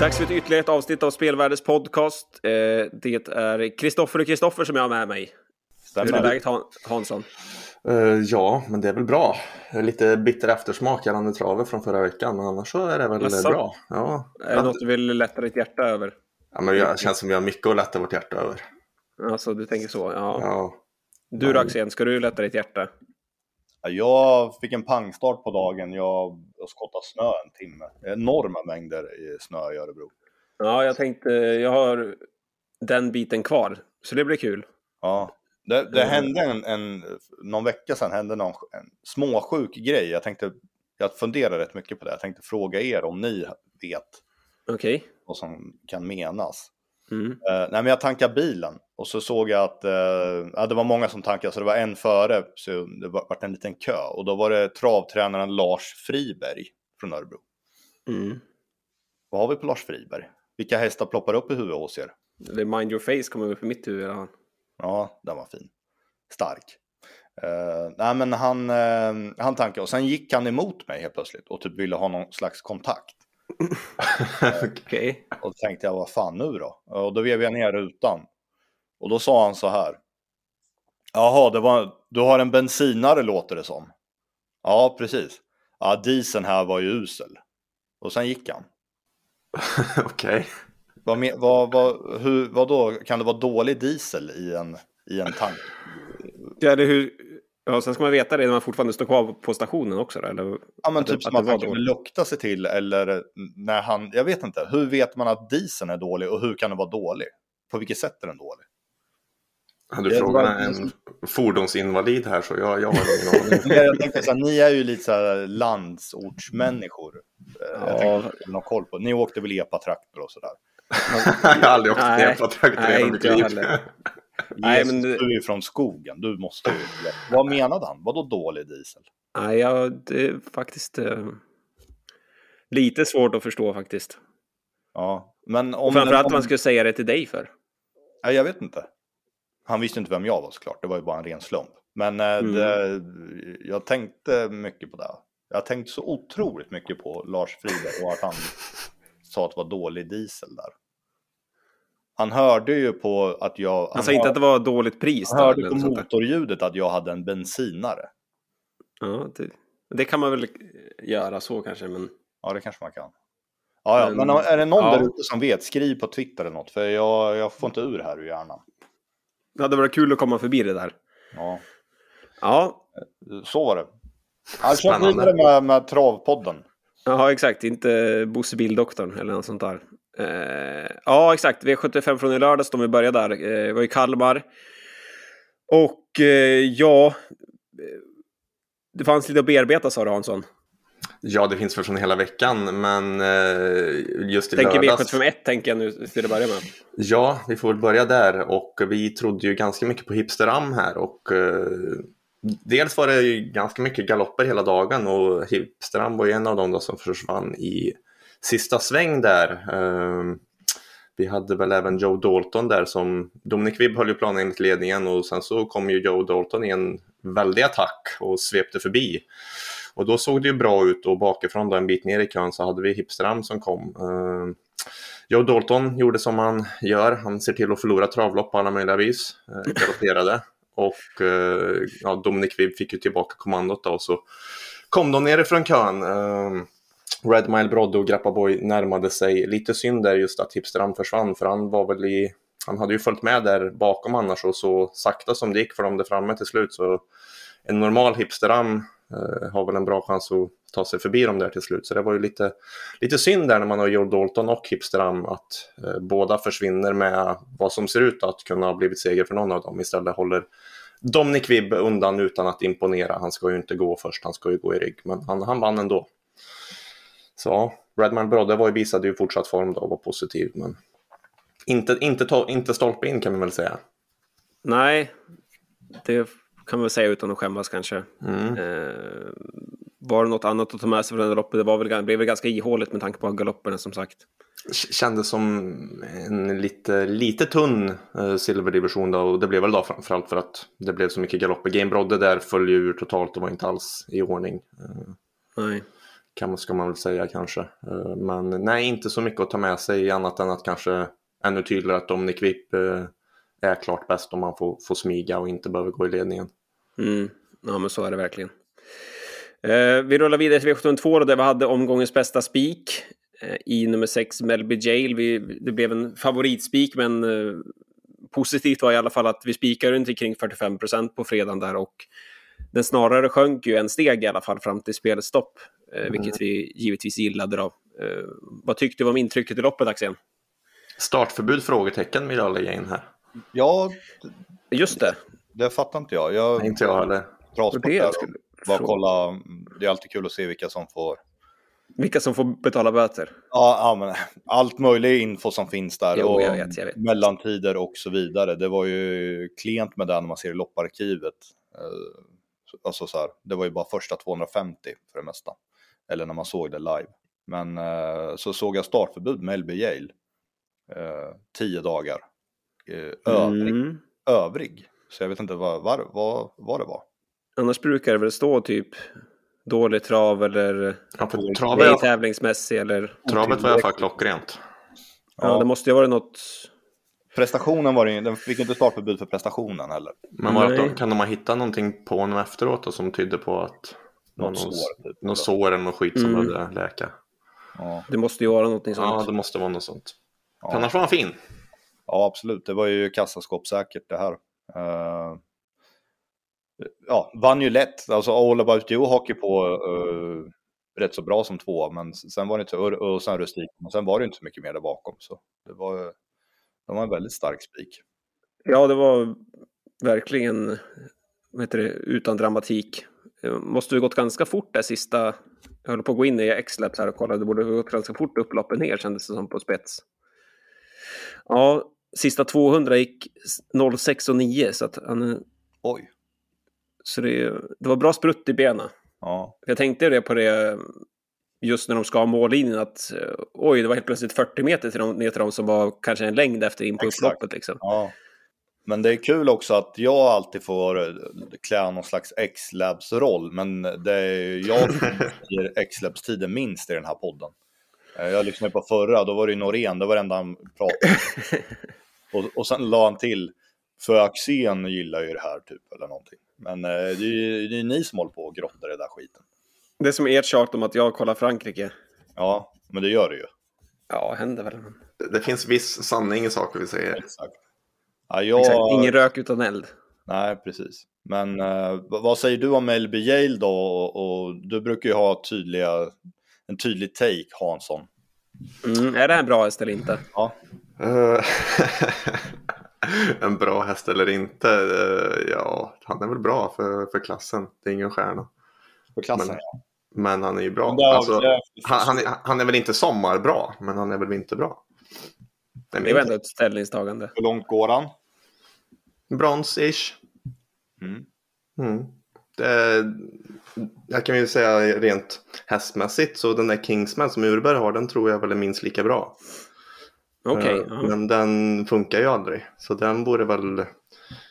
Dags för ett ytterligare ett avsnitt av Spelvärldens podcast. Eh, det är Kristoffer och Kristoffer som jag har med mig. Hur är läget Hansson? Uh, ja, men det är väl bra. Lite bitter eftersmak gällande travet från förra veckan, men annars så är det väl Asså. bra. Ja. Är det något du vill lätta ditt hjärta över? Ja, men det känns som vi har mycket att lätta vårt hjärta över. Alltså, du tänker så? Ja. ja. Du då Axén, ska du lätta ditt hjärta? Jag fick en pangstart på dagen. Jag, jag skottade snö en timme. Enorma mängder snö i Örebro. Ja, jag tänkte, jag har den biten kvar, så det blir kul. Ja, det, det hände en, en, någon vecka sedan hände någon en småsjuk grej. Jag tänkte, jag funderar rätt mycket på det. Jag tänkte fråga er om ni vet okay. vad som kan menas. Mm. Uh, nej, men jag tankade bilen och så såg jag att uh, ja, det var många som tankade, så det var en före, så det var, var en liten kö. Och då var det travtränaren Lars Friberg från Örebro. Mm. Vad har vi på Lars Friberg? Vilka hästar ploppar upp i huvudet hos er? Är Mind Your Face kommer upp i mitt huvud. Ja, ja den var fin. Stark. Uh, nej men han, uh, han tankade och sen gick han emot mig helt plötsligt och typ ville ha någon slags kontakt. Okej. Okay. Och då tänkte jag, vad fan nu då? Och då vev jag ner rutan. Och då sa han så här. Jaha, det var, du har en bensinare låter det som. Ja, precis. Ja, dieseln här var ju usel. Och sen gick han. Okej. Okay. Vad, vad, vad, hur, vad då? Kan det vara dålig diesel i en, i en tank? Ja, det hur, ja, sen ska man veta det när man fortfarande står kvar på stationen också? Eller, ja, men typ det, som att, att han kan lukta sig till eller när han, jag vet inte, hur vet man att dieseln är dålig och hur kan det vara dålig? På vilket sätt är den dålig? Hade du frågat en fordonsinvalid här så jag, jag har ingen aning. jag tänkte så här, ni är ju lite så här landsortsmänniskor. Eh, ja. Jag tänkte, någon koll på. Ni åkte väl epa-traktor och sådär? jag har aldrig åkt epa-traktor i hela mitt liv. Nej, men du är ju från skogen, du måste ju. Vad menade han? Vadå dålig diesel? Nej, ja, det är faktiskt eh, lite svårt att förstå faktiskt. Ja, men om... framförallt om man skulle säga det till dig för. Nej, jag vet inte. Han visste inte vem jag var såklart, det var ju bara en ren slump. Men eh, mm. det, jag tänkte mycket på det. Jag har tänkt så otroligt mycket på Lars Friberg och att han sa att det var dålig diesel där. Han hörde ju på att jag... Han, han sa inte att det var dåligt pris? Han hörde på motorljudet att jag hade en bensinare. Ja, det, det, kan man väl göra så kanske, men... Ja, det kanske man kan. Ja, ja. Men, men är det någon ja. där ute som vet, skriv på Twitter eller något, för jag, jag får inte ur här ur hjärnan. Det hade varit kul att komma förbi det där. Ja. Ja. Så var det. Alltså, vidare med, med Travpodden. Ja, exakt. Inte Bosse Bildoktorn eller något sånt där. Eh, ja, exakt. V75 från i lördags, de vi började där. Eh, var i Kalmar. Och eh, ja, det fanns lite att bearbeta sa du Hansson. Ja, det finns väl från hela veckan, men just i tänker lördags... Tänker V751 tänker jag nu till att börja med. Ja, vi får väl börja där och vi trodde ju ganska mycket på Hipsteram här och dels var det ju ganska mycket galopper hela dagen och Hipsteram var ju en av dem då som försvann i sista sväng där. Ehm, vi hade väl även Joe Dalton där som Dominic Wibb höll ju planen enligt ledningen och sen så kom ju Joe Dalton i en väldig attack och svepte förbi. Och då såg det ju bra ut och bakifrån då en bit ner i kön så hade vi Hipstram som kom. Uh, Joe Dalton gjorde som han gör, han ser till att förlora travlopp på alla möjliga vis, uh, galopperade. Och uh, ja, Dominic Wibb fick ju tillbaka kommandot då och så kom de nerifrån kön. Uh, Red Mile Brodde och Grappa Boy närmade sig. Lite synd där just att Hipstram försvann för han var väl i han hade ju följt med där bakom annars och så sakta som det gick för dem där framme till slut så en normal hipsteram eh, har väl en bra chans att ta sig förbi dem där till slut. Så det var ju lite, lite synd där när man har Joe Dalton och hipsteram att eh, båda försvinner med vad som ser ut att kunna ha blivit seger för någon av dem. Istället håller Dominic Wibb undan utan att imponera. Han ska ju inte gå först, han ska ju gå i rygg. Men han, han vann ändå. Så ja, Redman Brodde var ju, visade ju fortsatt form då och var positiv. Men inte, inte, to, inte stolpe in kan man väl säga. Nej, det kan man väl säga utan att skämmas kanske. Mm. Eh, var det något annat att ta med sig från den loppet? Det var väl, blev väl ganska ihåligt med tanke på galopperna som sagt. Kändes som en lite, lite tunn eh, silverdivision då och det blev väl då framförallt för att det blev så mycket galopper. Game Brodde där föll ju ur totalt och var inte alls i ordning. Eh, Nej kan, ska man väl säga kanske. Eh, men nej, inte så mycket att ta med sig annat än att kanske ännu tydligare att Dominic Wipp eh, är klart bäst om man får, får smyga och inte behöver gå i ledningen. Mm. Ja, men så är det verkligen. Eh, vi rullar vidare till V752 där vi hade omgångens bästa spik eh, i nummer 6 Melby Jail. Vi, det blev en favoritspik men eh, positivt var i alla fall att vi spikade runt kring 45 procent på fredagen där och den snarare sjönk ju en steg i alla fall fram till spelets stopp mm. vilket vi givetvis gillade då. Eh, vad tyckte du om intrycket i loppet, Axel? Startförbud? Frågetecken med alla gäng här. Ja, just det. Det fattar inte jag. jag inte jag heller. Det skulle... Bara kolla, det är alltid kul att se vilka som får vilka som får betala böter? Ja, ja men allt möjligt info som finns där. Jo, och jag vet, jag vet. Mellantider och så vidare. Det var ju klent med det när man ser i lopparkivet. Eh, alltså så här, det var ju bara första 250 för det mesta. Eller när man såg det live. Men eh, så såg jag startförbud med LB Yale. Eh, tio dagar. Övrig. Mm. Övrig. Så jag vet inte vad, vad, vad, vad det var. Annars brukar det väl stå typ dålig trav eller ja, travet, tävlingsmässig eller... Travet var i alla fall klockrent. Ja, ja, det måste ju ha varit något... Prestationen var det den fick inte startförbud för prestationen heller. Men var det, kan de ha hittat någonting på honom efteråt då, som tydde på att något, någon, sår, typ, någon sår eller något skit som mm. behövde läka? Ja. Det måste ju vara någonting sånt. Ja, det måste vara något sånt. Ja. Annars var han fin. Ja, absolut. Det var ju kassaskåpssäkert det här. Uh, ja, vann ju lätt. Alltså All About You hakar på uh, rätt så bra som två, men sen var det inte, och sen Rustik, men sen var det inte så mycket mer där bakom. Så det var, det var en väldigt stark spik. Ja, det var verkligen vad heter det, utan dramatik. Det måste ha gått ganska fort där sista, jag höll på att gå in i X-Labs här och kolla, det borde ha gått ganska fort upploppen ner kändes det som på spets. Ja, sista 200 gick 06 och 9 så att han... Oj. Så det, det var bra sprutt i benen. Ja. Jag tänkte det på det just när de ska ha mållinjen att oj, det var helt plötsligt 40 meter till de, ner till dem som var kanske en längd efter in på upploppet. Liksom. Ja. Men det är kul också att jag alltid får klä någon slags X-Labs-roll, men det är jag som ger X-Labs-tiden minst i den här podden. Eh, jag lyssnade på förra, då var det ju Norén, det var det enda han pratade om. och, och sen la han till, för Axén gillar ju det här typ, eller någonting. Men eh, det är ju det är ni som håller på och grottar i den där skiten. Det är som ert tjat om att jag kollar Frankrike. Ja, men det gör det ju. Ja, händer väl. Det finns viss sanning i saker vi säger. Exakt. Ja, jag... Exakt. Ingen rök utan eld. Nej, precis. Men eh, vad säger du om LB Yale då? Och, och, du brukar ju ha tydliga, en tydlig take, Hansson. Mm, är det en bra häst eller inte? Ja. Uh, en bra häst eller inte? Uh, ja, han är väl bra för, för klassen. Det är ingen stjärna. För klassen, men, ja. Men han är ju bra. Alltså, han, han, är, han är väl inte sommarbra, men han är väl vinterbra. Det är, det är ändå ett ställningstagande. Hur långt går han? Brons-ish. Mm. Mm. Jag kan ju säga rent hästmässigt så den där Kingsman som Urberg har den tror jag väl är minst lika bra. Okay, uh, Men den funkar ju aldrig. Så den borde väl,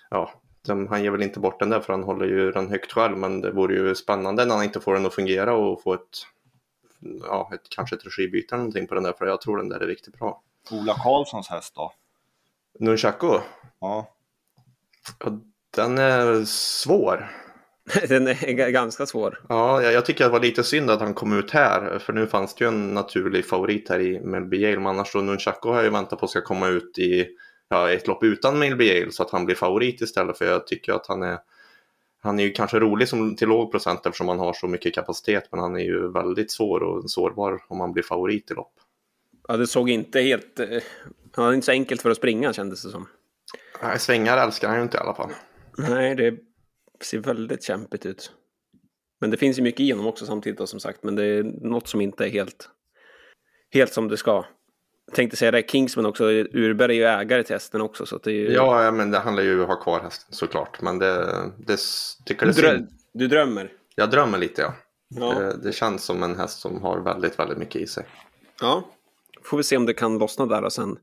ja, den, han ger väl inte bort den där för han håller ju den högt själv. Men det vore ju spännande när han inte får den att fungera och få ett, ja, ett, kanske ett regibyte eller någonting på den där. För jag tror den där är riktigt bra. Ola Karlssons häst då? Nunchaku? Ja. ja. Den är svår. Den är ganska svår. Ja, jag, tycker det var lite synd att han kom ut här. För nu fanns det ju en naturlig favorit här i Melby Yale. Men annars då Nunchaku har jag ju väntat på ska komma ut i ja, ett lopp utan Melby Yale. Så att han blir favorit istället. För jag tycker att han är han är ju kanske rolig som, till låg procent eftersom han har så mycket kapacitet. Men han är ju väldigt svår och sårbar om han blir favorit i lopp. Ja, det såg inte helt... Eh, han hade inte så enkelt för att springa kändes det som. Nej, svängar älskar han ju inte i alla fall. Nej, det ser väldigt kämpigt ut. Men det finns ju mycket i honom också samtidigt då, som sagt. Men det är något som inte är helt, helt som det ska. Jag tänkte säga det, Kingsman också. Urberg är ju ägare till hästen också. Så det är ju... Ja, men det handlar ju om att ha kvar hästen såklart. Men det, det tycker det du, drö du drömmer? Jag drömmer lite ja. ja. Det, det, känns som en häst som har väldigt, väldigt mycket i sig. Ja, får vi se om det kan lossna där och sen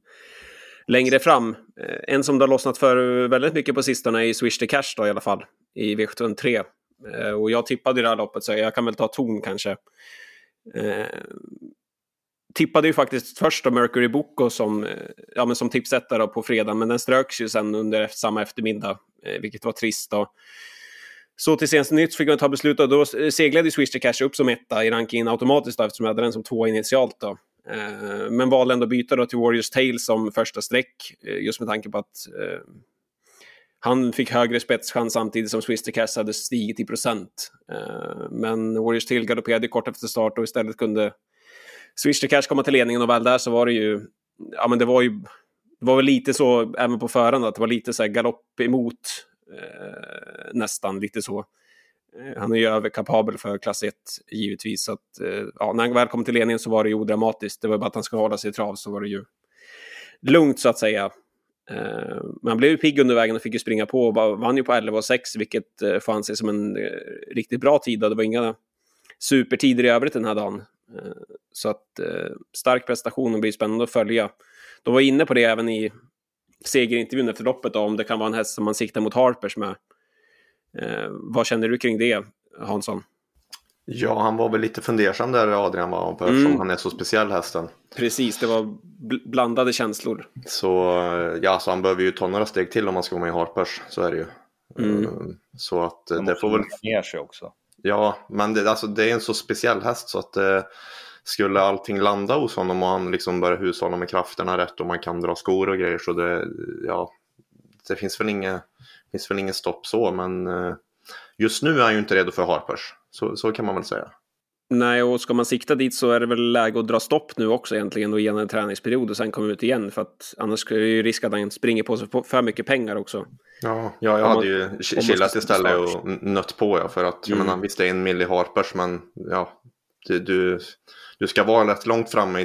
längre fram. Eh, en som det har lossnat för väldigt mycket på sistone är Swish the Cash då i alla fall i V753. Eh, och jag tippade det här loppet så jag kan väl ta ton kanske. Eh, tippade ju faktiskt först då Mercury Boko som, eh, ja, men som tipsättare på fredag, men den ströks ju sen under samma eftermiddag, eh, vilket var trist. Då. Så till senaste nytt fick man ta beslut och då seglade Swish to Cash upp som etta i rankingen automatiskt då, eftersom jag hade den som två initialt. Då. Eh, men valde ändå att byta då till Warriors Tale som första streck, eh, just med tanke på att eh, han fick högre spetschans samtidigt som Swiss Cass hade stigit i procent. Eh, men Warriors Tale galopperade kort efter start och istället kunde Swish Cash komma till ledningen och väl där så var det ju, ja men det var ju, det var väl lite så även på förhand att det var lite så här galopp emot eh, nästan lite så. Eh, han är ju överkapabel för klass 1 givetvis. Så att, eh, ja, när han väl kom till ledningen så var det ju odramatiskt. Det var bara att han skulle hålla sig i trav så var det ju lugnt så att säga. Eh, Men han blev ju pigg under vägen och fick ju springa på och vann ju på 11,6 vilket får anses som en riktigt bra tid. Det var inga supertider i övrigt den här dagen. Så att stark prestation och blir spännande att följa. De var inne på det även i segerintervjun efter loppet, då, om det kan vara en häst som man siktar mot Harpers med. Eh, vad känner du kring det, Hansson? Ja, han var väl lite fundersam där Adrian var, eftersom mm. han är så speciell hästen. Precis, det var bl blandade känslor. Så ja, så han behöver ju ta några steg till om han ska vara med i Harpers, så är det ju. Mm. Så att det får väl... ner sig också. Ja, men det, alltså, det är en så speciell häst så att eh, skulle allting landa hos honom och han liksom börjar hushålla med krafterna rätt och man kan dra skor och grejer så det, ja, det finns väl inget, finns väl inget stopp så men eh, just nu är han ju inte redo för Harpers. Så, så kan man väl säga. Nej, och ska man sikta dit så är det väl läge att dra stopp nu också egentligen och ge en träningsperiod och sen komma ut igen för att annars är det ju risk att han springer på sig för mycket pengar också. Ja, ja jag hade ju chillat istället och nött på ja, för att mm. jag menar, visst det är en milli Harpers men ja, du, du, du ska vara rätt långt framme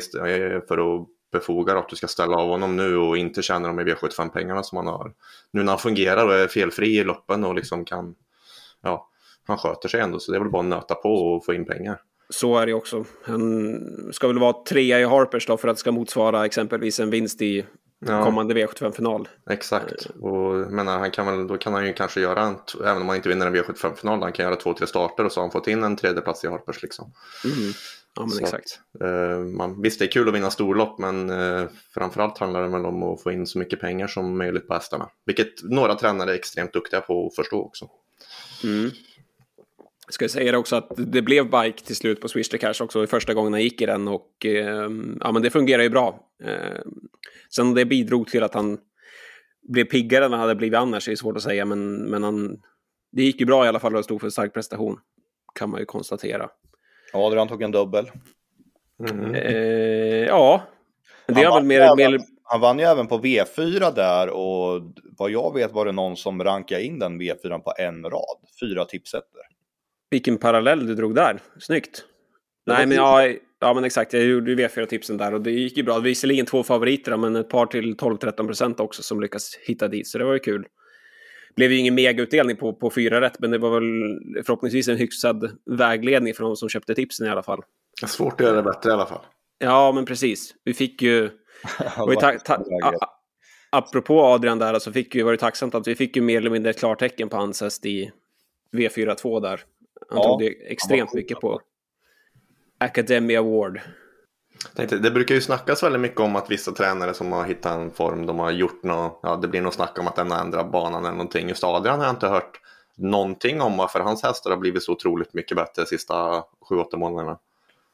för att befoga att du ska ställa av honom nu och inte tjäna de V75-pengarna som han har. Nu när han fungerar och är felfri i loppen och liksom kan, ja, han sköter sig ändå så det är väl bara att nöta på och få in pengar. Så är det också. Han ska väl vara trea i Harpers då för att det ska motsvara exempelvis en vinst i ja. kommande V75-final. Exakt, och menar, han kan väl, då kan han ju kanske göra, en, även om han inte vinner en V75-final, han kan göra två, tre starter och så har han fått in en tredje plats i Harpers liksom. Mm. Ja, men så exakt. Att, eh, man, visst, det är kul att vinna storlopp, men eh, framförallt handlar det väl om att få in så mycket pengar som möjligt på hästarna. Vilket några tränare är extremt duktiga på att förstå också. Mm. Ska jag säga det också att det blev bike till slut på Swish the Cash också första gången han gick i den och eh, ja men det fungerar ju bra. Eh, sen det bidrog till att han blev piggare än han hade blivit annars är svårt att säga men, men han, det gick ju bra i alla fall och stod för en stark prestation kan man ju konstatera. Adrian tog en dubbel. Mm. Eh, ja, det han, väl mer, även, mer... han vann ju även på V4 där och vad jag vet var det någon som rankade in den V4 på en rad. Fyra tipsetter. Vilken parallell du drog där. Snyggt. Nej, men ja, ja, men exakt. Jag gjorde V4-tipsen där och det gick ju bra. Visserligen två favoriter, men ett par till 12-13 procent också som lyckas hitta dit, så det var ju kul. Det blev ju ingen megautdelning på, på fyra rätt, men det var väl förhoppningsvis en hyfsad vägledning för de som köpte tipsen i alla fall. Svårt att göra det bättre i alla fall. Ja, men precis. Vi fick ju... apropå Adrian där, så fick vi, var det tacksamt att vi fick ju mer eller mindre ett klartecken på hans häst i V42 där. Han ja, trodde extremt mycket på Academy Award. Tänkte, det brukar ju snackas väldigt mycket om att vissa tränare som har hittat en form, de har gjort något, ja det blir nog snack om att den har ändrat banan eller någonting. Just Adrian har jag inte hört någonting om varför hans hästar har blivit så otroligt mycket bättre de sista 7-8 månaderna.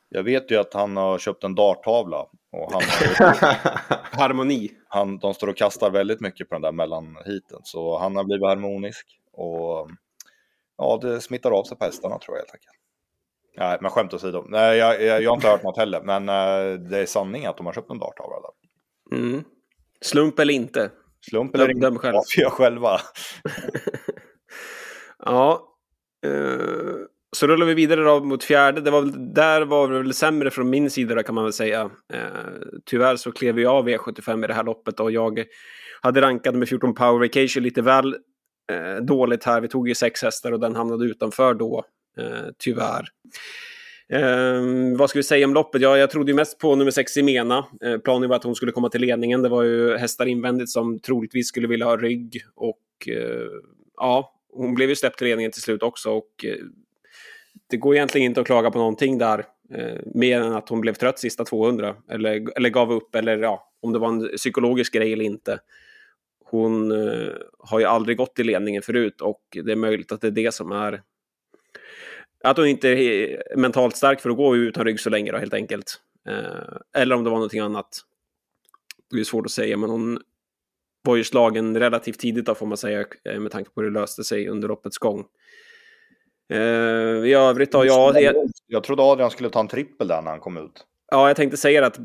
Jag vet ju att han har köpt en darttavla. Och han Harmoni. Han, de står och kastar väldigt mycket på den där mellanhiten, så han har blivit harmonisk. Och ja, det smittar av sig på hästarna tror jag helt enkelt. Nej, men skämt åsido. Nej, jag, jag, jag har inte hört något heller, men uh, det är sanning att de har köpt en darttavla där. Mm. Slump eller inte? Slump eller inte, själv. avgör själva. ja, uh, så rullar vi vidare då mot fjärde. Det var väl, där var det väl sämre från min sida kan man väl säga. Uh, tyvärr så klev jag av V75 i det här loppet och jag hade rankat med 14 Power Vacation lite väl eh, dåligt här. Vi tog ju sex hästar och den hamnade utanför då, eh, Eh, tyvärr. Eh, vad ska vi säga om loppet? Ja, jag trodde ju mest på nummer sex Imena. Eh, planen var att hon skulle komma till ledningen. Det var ju hästar invändigt som troligtvis skulle vilja ha rygg. Och eh, ja, hon blev ju släppt till ledningen till slut också. Och, eh, det går egentligen inte att klaga på någonting där. Eh, mer än att hon blev trött sista 200 eller, eller gav upp eller ja, om det var en psykologisk grej eller inte. Hon eh, har ju aldrig gått i ledningen förut och det är möjligt att det är det som är att hon inte är mentalt stark för att gå utan rygg så länge då, helt enkelt. Eh, eller om det var någonting annat. Det är svårt att säga, men hon var ju slagen relativt tidigt då, får man säga, eh, med tanke på hur det löste sig under loppets gång. Eh, I övrigt då, ja... Jag, jag trodde Adrian skulle ta en trippel där när han kom ut. Ja, jag tänkte säga att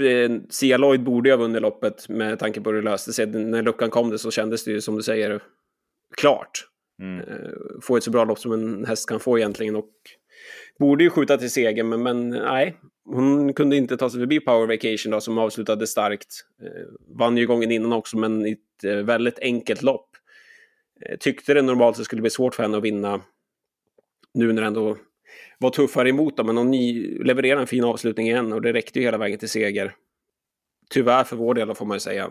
Sia Lloyd borde ju ha vunnit loppet med tanke på hur det löste sig. När luckan kom det så kändes det ju som du säger klart. Mm. Eh, få ett så bra lopp som en häst kan få egentligen och borde ju skjuta till seger men, men nej. Hon kunde inte ta sig förbi Power Vacation då som avslutade starkt. Eh, vann ju gången innan också men i ett eh, väldigt enkelt lopp. Tyckte det normalt så skulle det bli svårt för henne att vinna nu när det ändå var tuffare emot dem, men hon levererade en fin avslutning igen och det räckte ju hela vägen till seger. Tyvärr för vår del får man ju säga.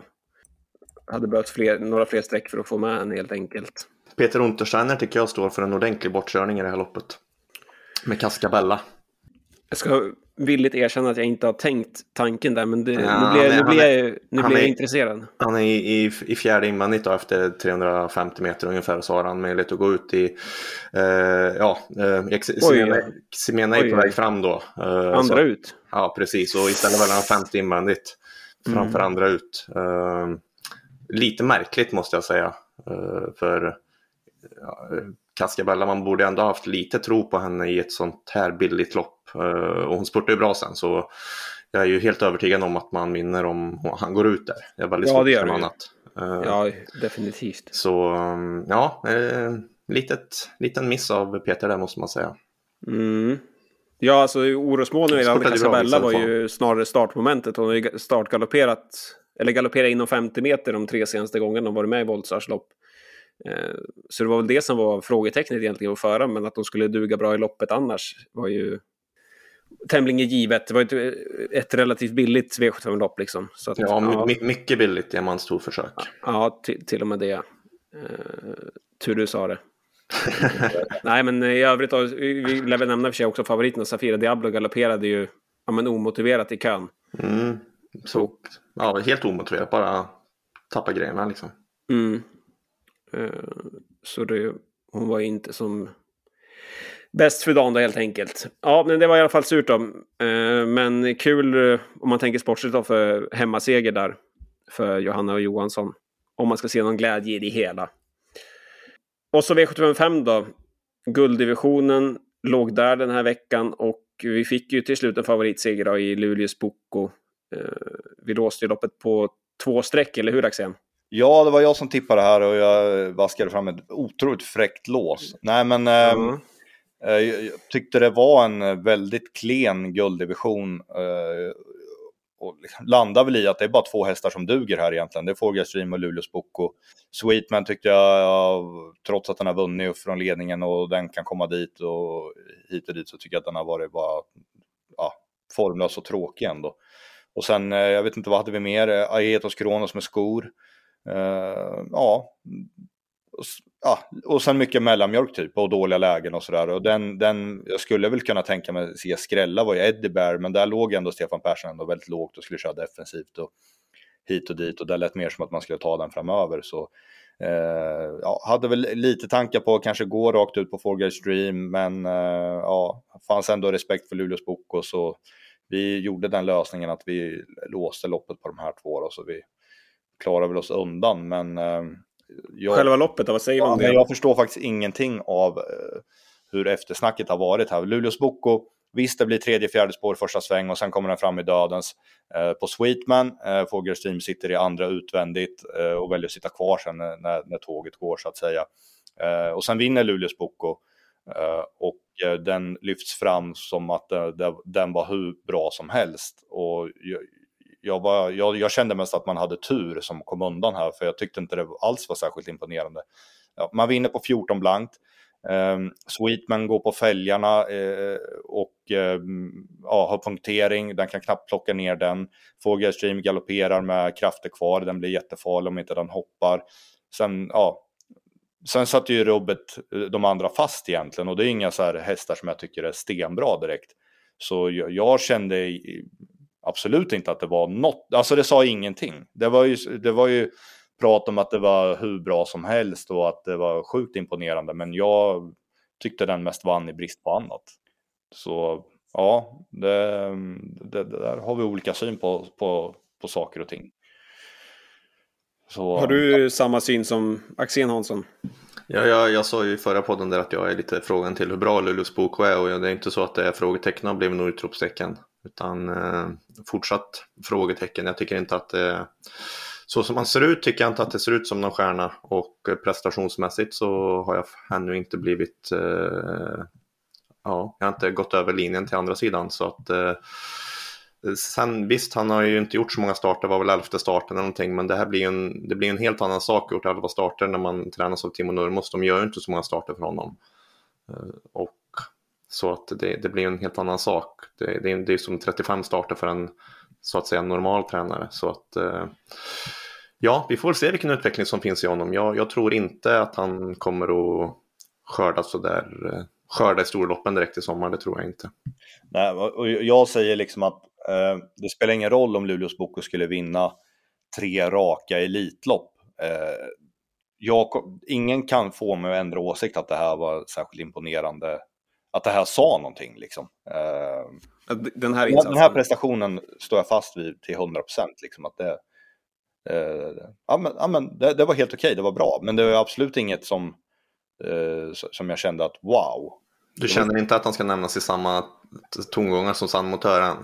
Hade behövt fler, några fler streck för att få med henne helt enkelt. Peter Untersteiner tycker jag står för en ordentlig bortkörning i det här loppet. Med Cascabella. Jag ska villigt erkänna att jag inte har tänkt tanken där, men det, ja, nu blir, jag, nu blir, jag, nu blir jag intresserad. Han är i, i, fjärde invändigt då, efter 350 meter ungefär så har han möjlighet att gå ut i, eh, ja, eh, Ximena är på väg fram då. Eh, andra så, ut? Ja, precis, och istället väljer han femte invändigt framför mm. andra ut. Eh, lite märkligt måste jag säga, eh, för Cascabella, man borde ändå haft lite tro på henne i ett sånt här billigt lopp. Eh, och hon spurtade ju bra sen så jag är ju helt övertygad om att man vinner om han går ut där. Det är väldigt ja, det gör det. annat. Eh, ja, definitivt. Så mm, ja, litet, liten miss av Peter där måste man säga. Mm. Ja, alltså när det Casabella var ju snarare startmomentet. Hon har ju startgalopperat, eller galopperat inom 50 meter de tre senaste gångerna de varit med i Voltsars lopp. Eh, så det var väl det som var frågetecknet egentligen att föra, men att de skulle duga bra i loppet annars var ju tämligen givet. Det var ett, ett relativt billigt V75-lopp liksom. Så att, ja, ja, mycket billigt är man stor försök. Ja, till och med det. Uh, tur du sa det. Nej, men i övrigt, då, vi lär väl nämna för sig också favoriten Safira Diablo galopperade ju ja, men omotiverat i kön. Mm. Så, ja, helt omotiverat, bara tappa grejerna liksom. Mm. Eh, så det, hon var inte som bäst för dagen då helt enkelt. Ja, men det var i alla fall surt då. Eh, men kul eh, om man tänker sportsligt då för hemmaseger där för Johanna och Johansson. Om man ska se någon glädje i det hela. Och så V755 då. Gulddivisionen låg där den här veckan och vi fick ju till slut en favoritseger då i Luleås Boko. Vi låste ju loppet på två streck, eller hur Axén? Ja, det var jag som tippade här och jag vaskade fram ett otroligt fräckt lås. Nej, men mm. eh, jag tyckte det var en väldigt klen gulddivision. Eh, och liksom landar väl i att det är bara två hästar som duger här egentligen. Det är Fågelstream och Luleås Boko. Sweetman tyckte jag, trots att den har vunnit från ledningen och den kan komma dit och hit och dit så tycker jag att den har varit bara ja, formlös och tråkig ändå. Och sen, eh, jag vet inte vad hade vi mer, Aetos Kronos med skor. Eh, ja. ja, och sen mycket mellanmjölk typ och dåliga lägen och sådär. Och den, den, jag skulle väl kunna tänka mig se skrälla var ju Eddie Bear, men där låg ändå Stefan Persson ändå väldigt lågt och skulle köra defensivt och hit och dit och det lät mer som att man skulle ta den framöver. Så eh, ja, hade väl lite tankar på att kanske gå rakt ut på Forgage Dream, men eh, ja, fanns ändå respekt för Luleås Boko så vi gjorde den lösningen att vi låste loppet på de här två då, så vi klarar väl oss undan. Men eh, jag, Själva loppet vad säger man om det? Jag förstår faktiskt ingenting av eh, hur eftersnacket har varit här. Luleås Boko, visst det blir tredje, fjärde spår första sväng och sen kommer den fram i dödens. Eh, på Sweetman, eh, Fågelstream sitter i andra utvändigt eh, och väljer att sitta kvar sen när, när tåget går så att säga. Eh, och sen vinner Luleås Boko. Uh, och den lyfts fram som att den var hur bra som helst. Och jag, var, jag, jag, kände mest att man hade tur som kom undan här, för jag tyckte inte det alls var särskilt imponerande. Ja, man vinner på 14 blankt. Um, Sweetman går på fälgarna uh, och um, ja, har punktering, den kan knappt plocka ner den. Fogelstream galopperar med krafter kvar, den blir jättefarlig om inte den hoppar. Sen, ja, sen satte ju rubbet eh, de andra fast egentligen och det är inga så här hästar som jag tycker är stenbra direkt. Så jag, jag, kände absolut inte att det var något, alltså det sa ingenting. Det var ju, det var ju prat om att det var hur bra som helst och att det var sjukt imponerande, men jag tyckte den mest vann i brist på annat. Så ja, det, det, det där har vi olika syn på, på, på saker och ting. Så, har du ja. samma syn som Axén Hansson? Ja, jag, jag sa ju i förra podden där att jag är lite frågan till hur bra Luleås bok är och det är inte så att det är frågetecken har blivit något utropstecken. Utan eh, fortsatt frågetecken. Jag tycker inte att det så som han ser ut tycker jag inte att det ser ut som någon stjärna och eh, prestationsmässigt så har jag ännu inte blivit eh, ja, jag har inte gått över linjen till andra sidan så att eh, Sen visst, han har ju inte gjort så många starter, var väl elfte starten eller någonting, men det här blir en, det blir en helt annan sak gjort elva starter när man tränas av Timo Nurmos. De gör ju inte så många starter för honom. Eh, och så att det, det blir en helt annan sak. Det, det, det är som 35 starter för en så att säga normal tränare. Så att eh, ja, vi får se vilken utveckling som finns i honom. Jag, jag tror inte att han kommer att skörda så där eh, skörda i storloppen direkt i sommar, det tror jag inte. Nej, och jag säger liksom att eh, det spelar ingen roll om Luleås Boko skulle vinna tre raka Elitlopp. Eh, jag, ingen kan få mig att ändra åsikt att det här var särskilt imponerande, att det här sa någonting liksom. Eh, den, här den här prestationen står jag fast vid till 100 procent. Liksom, eh, ja, men, ja, men det, det var helt okej, det var bra, men det var absolut inget som eh, som jag kände att wow. Du känner inte att han ska nämnas i samma tongångar som Sandmotören?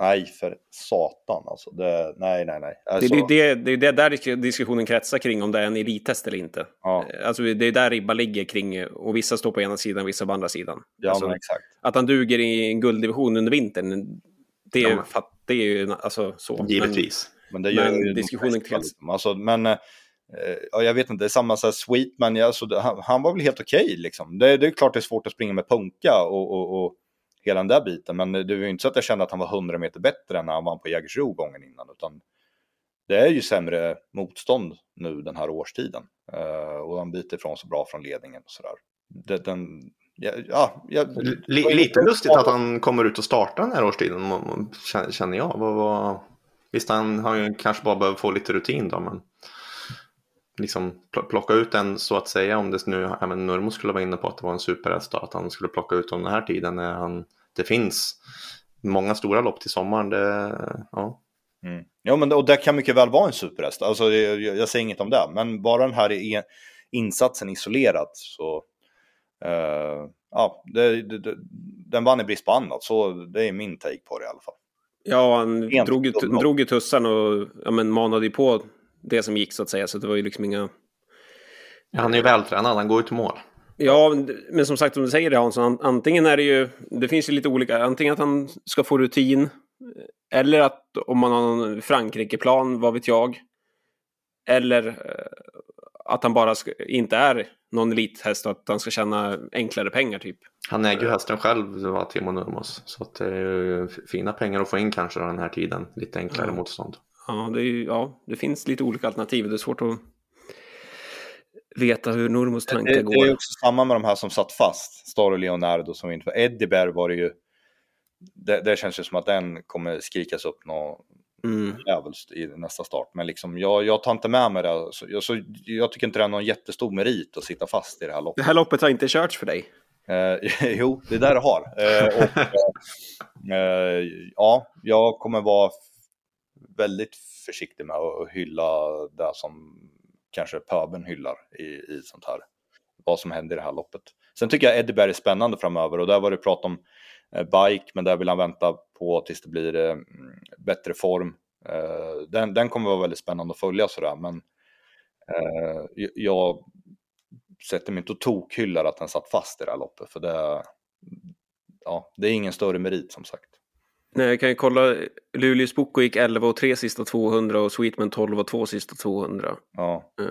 Nej, för satan alltså. Det, nej, nej, nej. Alltså... Det, det, det, det är där diskussionen kretsar kring om det är en elittest eller inte. Ja. Alltså, det är där ribban ligger kring, och vissa står på ena sidan, vissa på andra sidan. Ja, alltså, men exakt. Att han duger i en gulddivision under vintern, det är, ja, det är ju alltså, så. Givetvis. Men, men det gör men ju diskussionen kretsar. Alltså, men eh, ja, jag vet inte, det är samma så Sweetman, alltså, han, han, var väl helt okej okay, liksom. Det, det, är klart det är svårt att springa med punka och, och, och hela den där biten, men det var ju inte så att jag kände att han var 100 meter bättre än när han vann på Jägersro gången innan, utan det är ju sämre motstånd nu den här årstiden. Uh, och han biter ifrån så bra från ledningen och sådär. Den, ja, ja, jag, lite lustigt att han kommer ut och startar den här årstiden, känner jag. Vad, vad... Visst, han har ju kanske bara behöver få lite rutin då, men liksom plocka ut en så att säga om det nu även Nurmo skulle vara inne på att det var en superhäst att han skulle plocka ut den här tiden när han, det finns många stora lopp till sommaren. Det, ja. Mm. Ja, men och det kan mycket väl vara en superhäst. Alltså, jag, jag säger inget om det, men bara den här insatsen isolerat så uh, ja, det, det, den vann i brist på annat. Så det är min take på det i alla fall. Ja, han drog, drog ju tussarn och ja, men manade på det som gick så att säga. Så det var ju liksom inga... Ja, han är ju vältränad, han går ju till mål. Ja, men som sagt, som du säger det Hansson, antingen är det ju, det finns ju lite olika, antingen att han ska få rutin, eller att om man har en Frankrike-plan, vad vet jag, eller eh, att han bara ska, inte är någon elithäst och att han ska tjäna enklare pengar typ. Han äger ju hästen själv, Timo Nurmos, så att det är ju fina pengar att få in kanske den här tiden, lite enklare ja. motstånd. Ja det, är, ja, det finns lite olika alternativ. Det är svårt att veta hur Normos tankar det, går. Det är också samma med de här som satt fast, Star och Leonardo som inte. Eddie var det ju, det, det känns ju som att den kommer skrikas upp något mm. jävligt i nästa start. Men liksom, jag, jag tar inte med mig det. Så, jag, så, jag tycker inte det är någon jättestor merit att sitta fast i det här loppet. Det här loppet har inte körts för dig? Eh, jo, det är där det har. Eh, och, eh, ja, jag kommer vara väldigt försiktig med att hylla det som kanske pöben hyllar i, i sånt här. Vad som händer i det här loppet. Sen tycker jag Eddie Berg är spännande framöver och där var det prat om eh, bike, men där vill han vänta på tills det blir eh, mm, bättre form. Eh, den, den kommer vara väldigt spännande att följa sådär, men jag sätter mig inte och tokhyllar att den satt fast i det här loppet, för det, ja, det är ingen större merit som sagt. Nej, jag kan ju kolla. Luleås Boko gick 11 och 3 sista 200 och Sweetman 12 och 2 sista 200. Ja. Uh.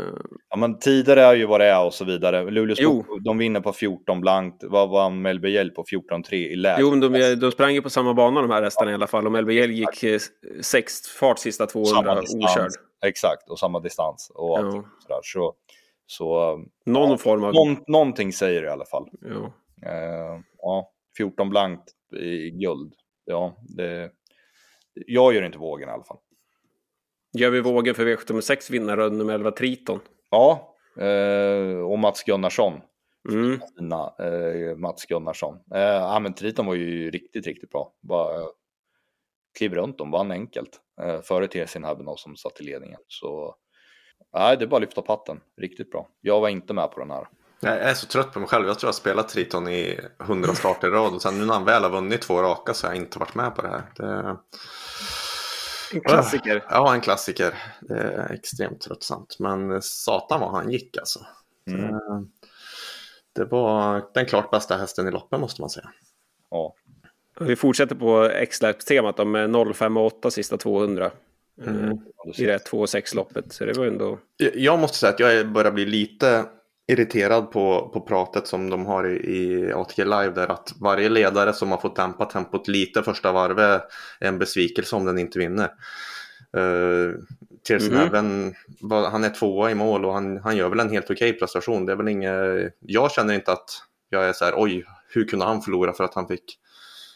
ja, men tider är ju vad det är och så vidare. Luleås Boko, de vinner på 14 blankt. Vad var Melby Hjälp på 14-3 i läge? Jo, men de, de sprang ju på samma bana de här hästarna ja. i alla fall. Och Melby gick 6 eh, fart sista 200 okörd. Exakt, och samma distans och ja. sådär. Så, så, Någon ja, form av... Någon, någonting säger det i alla fall. Ja. Uh, ja, 14 blankt i guld ja, det, jag gör inte vågen i alla fall. Gör vi vågen för V76 vinnare nummer 11 Triton? Ja, eh, och Mats Gunnarsson. Mm. Fina, eh, Mats Gunnarsson. Eh, ja, men Triton var ju riktigt, riktigt bra. Bara kliv runt dem, vann enkelt. Eh, före TSN Habenov som satt i ledningen. Så nej, det är bara att lyfta patten. Riktigt bra. Jag var inte med på den här. Jag är så trött på mig själv. Jag tror jag har spelat Triton i hundra starter i rad och sen nu när han väl har vunnit två raka så har jag inte varit med på det här. Det... En klassiker. Ja, en klassiker. Det är extremt tröttsamt. Men satan vad han gick alltså. Mm. Det, det var den klart bästa hästen i loppen måste man säga. Ja. Vi fortsätter på X-Laps-temat med 0,5 och 8 sista 200. Mm. I det 2,6-loppet. Så det var ändå... Jag måste säga att jag börjar bli lite irriterad på, på pratet som de har i, i ATG Live där att varje ledare som har fått dämpa tempot lite första varvet är en besvikelse om den inte vinner. Uh, Tirsen Mhm. Even, vad- han är tvåa i mål och han, han gör väl en helt okej prestation. Det är väl inget, jag känner inte att jag är så här oj, hur kunde han förlora för att han fick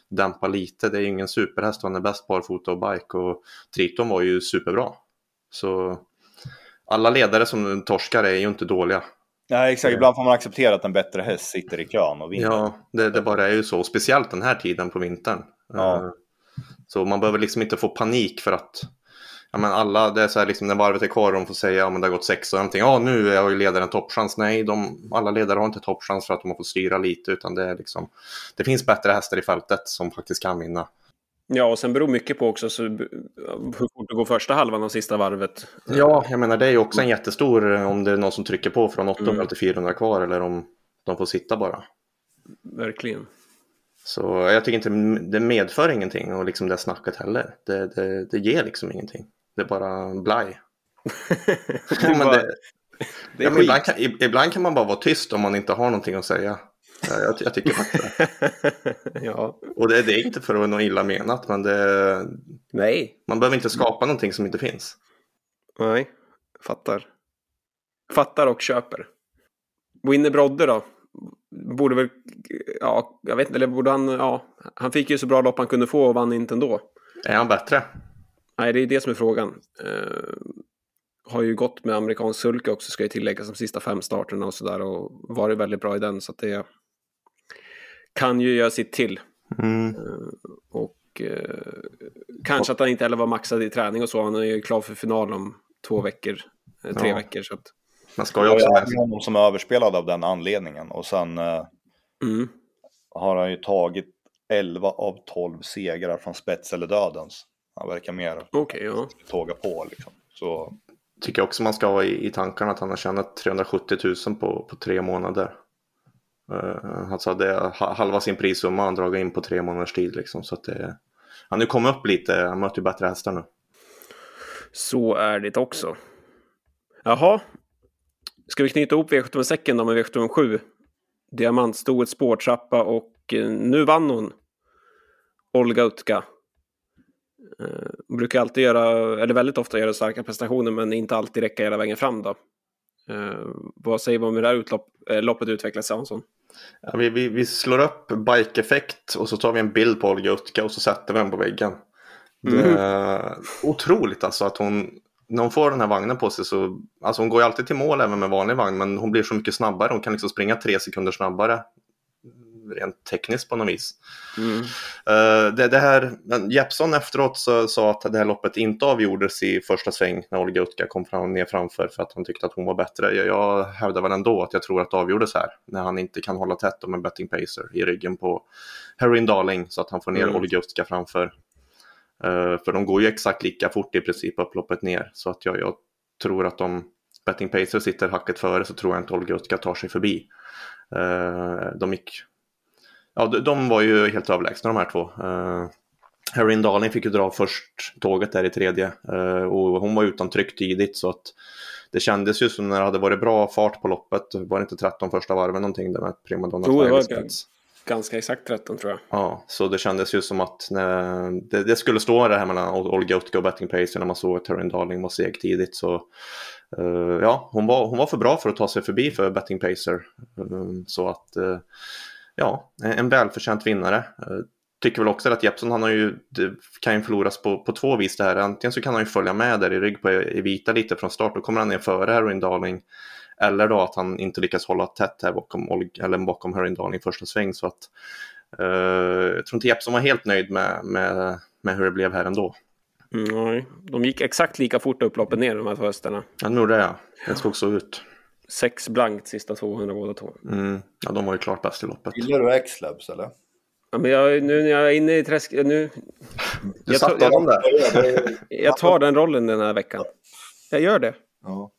dämpa lite. Det är ju ingen superhäst och han är bäst barfota och bike och Triton var ju superbra. Så alla ledare som torskar är ju inte dåliga. Nej, exakt. Ibland får man acceptera att en bättre häst sitter i kön och vinner. Ja, det, det bara är ju så. Speciellt den här tiden på vintern. Ja. Eh, Så man behöver liksom inte få panik för att ja, men alla, det är så här liksom när varvet är kvar och de får säga ja, men det har gått sex och någonting. Ja, nu är jag ju ledaren toppchans. Nej, de, alla ledare har inte toppchans för att de har fått styra lite utan det är liksom det finns bättre hästar i fältet som faktiskt kan vinna. Ja, och sen beror mycket på också så, hur fort det går första halvan av sista varvet. Ja, jag menar det är ju också en jättestor eh, om det är någon som trycker på från 800 Mm. till 400 kvar eller om de får sitta bara. Verkligen. Så jag tycker inte det medför ingenting och liksom det snacket heller. Det, det, det ger liksom ingenting. Det är bara blaj. det Ja, är bara, det, det ja, är men ibland, kan, ib- ibland kan man bara vara tyst om man inte har någonting att säga. Ja, Jag, jag tycker faktiskt det. ja. Och det, det är inte för att vara något illa menat men det, Nej. man behöver inte skapa någonting som inte finns. Nej. Fattar. Fattar och köper. Winner Brodde då? Borde väl, ja, jag vet inte, eller borde han, ja, han fick ju så bra lopp han kunde få och vann inte ändå. Är han bättre? Nej, det är det som är frågan. Eh, har ju gått med amerikansk sulke också, ska jag tillägga, som sista fem starterna och sådär och varit väldigt bra i den, så att det kan ju göra sitt till. Mm. Och eh, kanske att han inte heller var maxad i träning och så, han är ju klar för final om två veckor, eh, tre Ja. veckor. Så att, Man ska ju också ju honom som är överspelad av den anledningen. Och sen eh, mm. har han ju tagit 11 av 12 segrar från spets eller dödens. Han verkar mer Okej, ja. tåga på liksom. Så tycker också man ska ha i, i tankarna att han har tjänat 370 000 på, på tre månader. Uh, alltså det halva sin prissumma han dragit in på tre månaders tid liksom. Så att det, han har ju kommit upp lite, han möter ju bättre hästar nu. Så är det också. Jaha. Ska vi knyta ihop V75-säcken då med V75-7? Diamantstoet spårtrappa och eh, nu vann hon. Olga Utka. Hon brukar alltid göra, eller väldigt ofta göra starka prestationer men inte alltid räcka hela vägen fram då. Vad säger vi om hur det här utlopp, loppet utvecklas, Hansson? Ja, vi, vi, vi slår upp bike-effekt och så tar vi en bild på Olga Utka och så sätter vi den på väggen. Är otroligt alltså att hon, när hon får den här vagnen på sig så, alltså hon går ju alltid till mål även med vanlig vagn men hon blir så mycket snabbare, hon kan liksom springa tre sekunder snabbare. Rent tekniskt på något vis. Eh, det, det här, men Jeppsson efteråt så, sa att det här loppet inte avgjordes i första sväng när Olga Utka kom fram, ner framför för att han tyckte att hon var bättre. Jag, jag hävdar väl ändå att jag tror att det avgjordes här när han inte kan hålla tätt om en betting pacer i ryggen på Heroin Darling så att han får ner Mm. Olga Utka framför. Eh, för de går ju exakt lika fort i princip upploppet ner så att jag, jag tror att om betting pacer sitter hacket före så tror jag inte Olga Utka tar sig förbi. Eh, de gick Ja, de, var ju helt överlägsna de här två. Uh, Harry Darling fick ju dra först tåget där i tredje eh, och hon var utan tryck tidigt så att det kändes ju som när det hade varit bra fart på loppet. Var det inte 13 första varven någonting där med Primadonna Jo, det var spets? Ganska exakt 13 tror jag. Ja, så det kändes ju som att när det, det skulle stå det här mellan Olga Utka och Betting Pacer när man såg att Terrin Darling var seg tidigt. Så eh, ja, hon var, hon var för bra för att ta sig förbi för Betting Pacer. Eh, så att ja, en välförtjänt vinnare. Eh, tycker väl också att Jeppson han har ju, kan ju förloras på, på två vis det här. Antingen så kan han ju följa med där i rygg på Evita lite från start, då kommer han ner före Heroin Darling. Eller då att han inte lyckas hålla tätt här bakom, eller bakom Heroin Darling första sväng. Så att, uh, jag tror inte Jeppson var helt nöjd med, med, med hur det blev här ändå. Mm, nej, de gick exakt lika fort upploppen ner de här två hästarna. Ja, de gjorde det ja. Det såg så ut. Sex blankt sista 200 båda två. Mm. Ja, de var ju klart bäst i loppet. Gillar du X-Labs eller? Ja, men jag, nu när jag är inne i träsk... Nu, du satte honom där. Jag tar den rollen den här veckan. Jag gör det. Ja.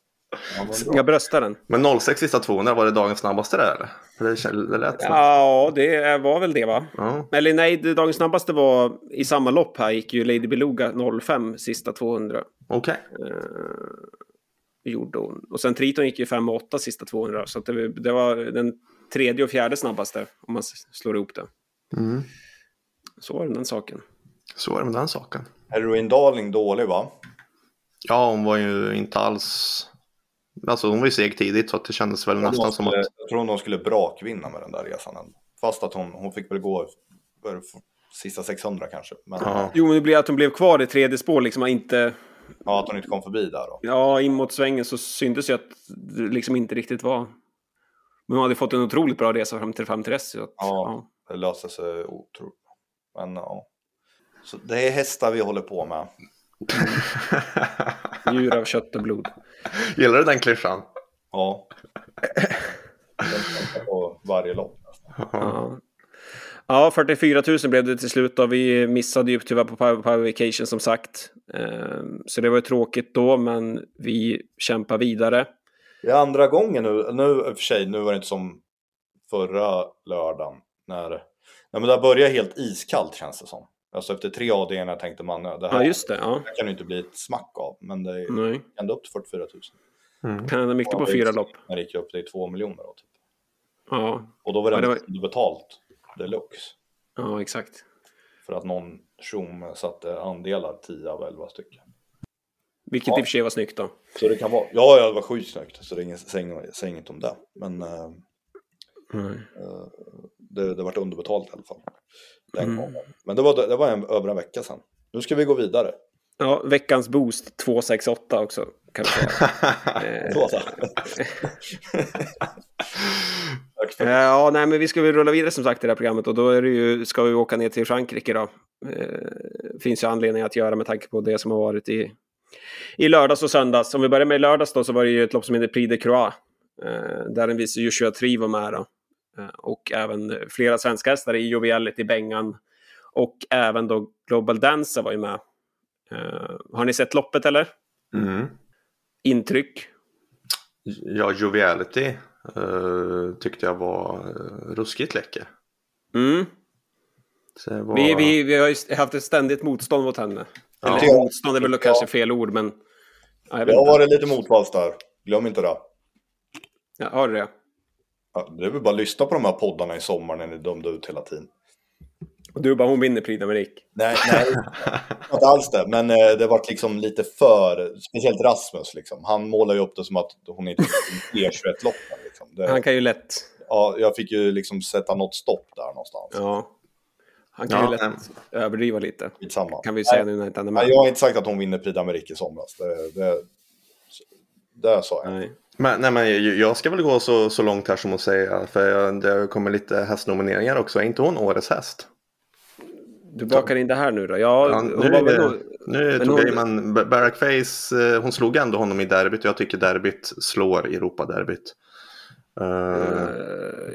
Ja, jag bröstar den. Men 06 sista 200, var det dagens snabbaste där eller? För det, lät så. Ja, det var väl det va? Ja. Eller nej, dagens snabbaste var i samma lopp här gick ju Lady Beluga 05 sista 200. Okej. Okay. Gjorde hon. Och sen Triton gick ju 5 och 8 sista 200. Så det, det, var den tredje och fjärde snabbaste om man slår ihop det. Mm. Så var det med den saken. Så var det med den saken. Heroin Darling dålig va? Ja, hon var ju inte alls... Alltså hon var ju seg tidigt så det kändes väl nästan skulle, som att... Jag tror de skulle brakvinna med den där resan. Fast att hon, hon fick väl gå sista 600 kanske. Men... Ja. Jo, men det blev att hon blev kvar i tredje spår, liksom inte... Ja, att hon inte kom förbi där då. Ja, in mot svängen så syntes ju att det liksom inte riktigt var... Men hon hade fått en otroligt bra resa fram till, fram till dess. Ja, ja, det löste sig otroligt. Men ja. Så det är hästar vi håller på med. Djur av kött och blod. Gillar du den klyschan? Ja. på varje lopp. Ja. Ja, 44 000 blev det till slut då. Vi missade ju tyvärr på Power, Power Vacation som sagt. Ehm, så det var ju tråkigt då, men vi kämpar vidare. Det är andra gången nu, nu i och för sig, nu var det inte som förra lördagen. När, nej, men det började helt iskallt känns det som. Alltså efter tre avdelningar tänkte man det här, ja, just det, ja. det kan ju inte bli ett smack av. Men det är ändå upp till 44 000. Mm. Kan hända mycket på fyra lopp. När det gick upp till två miljoner då, typ. Ja. Och då var det, ja, det var... betalt deluxe. Ja, exakt. För att någon tjom satte andelar 10 av 11 stycken. Vilket ja. i och för sig var snyggt då. Så det kan vara, ja, ja det var sjukt snyggt. Så det är ingen, säg, inget om det. Men äh, mm. äh, det, det vart underbetalt i alla fall. Den mm. gången. Men det var, det var en, över en vecka sedan. Nu ska vi gå vidare. Ja, veckans boost 268 också. Kan eh, ja, nej, men vi ska väl rulla vidare som sagt i det här programmet och då är det ju, ska vi åka ner till Frankrike då. Eh, finns ju anledning att göra med tanke på det som har varit i, i lördags och söndags. Om vi börjar med lördags då så var det ju ett lopp som heter Prix de Croix. Eh, där en viss Joshua Tri var med då. Eh, och även flera svenska hästar i Joviality, Bengan och även då Global Dancer var ju med. Uh, har ni sett loppet eller? Mm. Intryck? Ja, Joviality tyckte jag var uh, ruskigt läcker. Mm. Var... Vi, vi, vi har ju haft ett ständigt motstånd mot henne. Ja. Eller motstånd är väl ja. kanske fel ord, men... Ja, jag, jag har varit lite motvalls där. Glöm inte det. Ja, har du det? Ja, det är väl bara att lyssna på de här poddarna i sommar när ni dömde ut hela tiden. Och du bara, hon vinner Prix d'Amérique. Nej, nej, inte alls det. Men eh, det var liksom lite för, speciellt Rasmus liksom. Han målar ju upp det som att hon inte är E21-lopp. Liksom. Han kan ju lätt. Ja, jag fick ju liksom sätta något stopp där någonstans. Ja. Han kan ja, ju lätt ähm. överdriva lite. Samma. Kan vi säga nej, nu när inte han är med. Nej, jag har inte sagt att hon vinner Prix d'Amérique i somras. Det, det, det sa jag. Nej. Men, nej, men jag ska väl gå så, så långt här som att säga, för det kommer lite hästnomineringar också. Är inte hon årets häst? Du bakar in det här nu då? Ja, ja nu, var väl då, nu tog hon... jag man, Barack Face, eh, hon slog ändå honom i derbyt och jag tycker derbyt slår Europa-derbyt. Uh...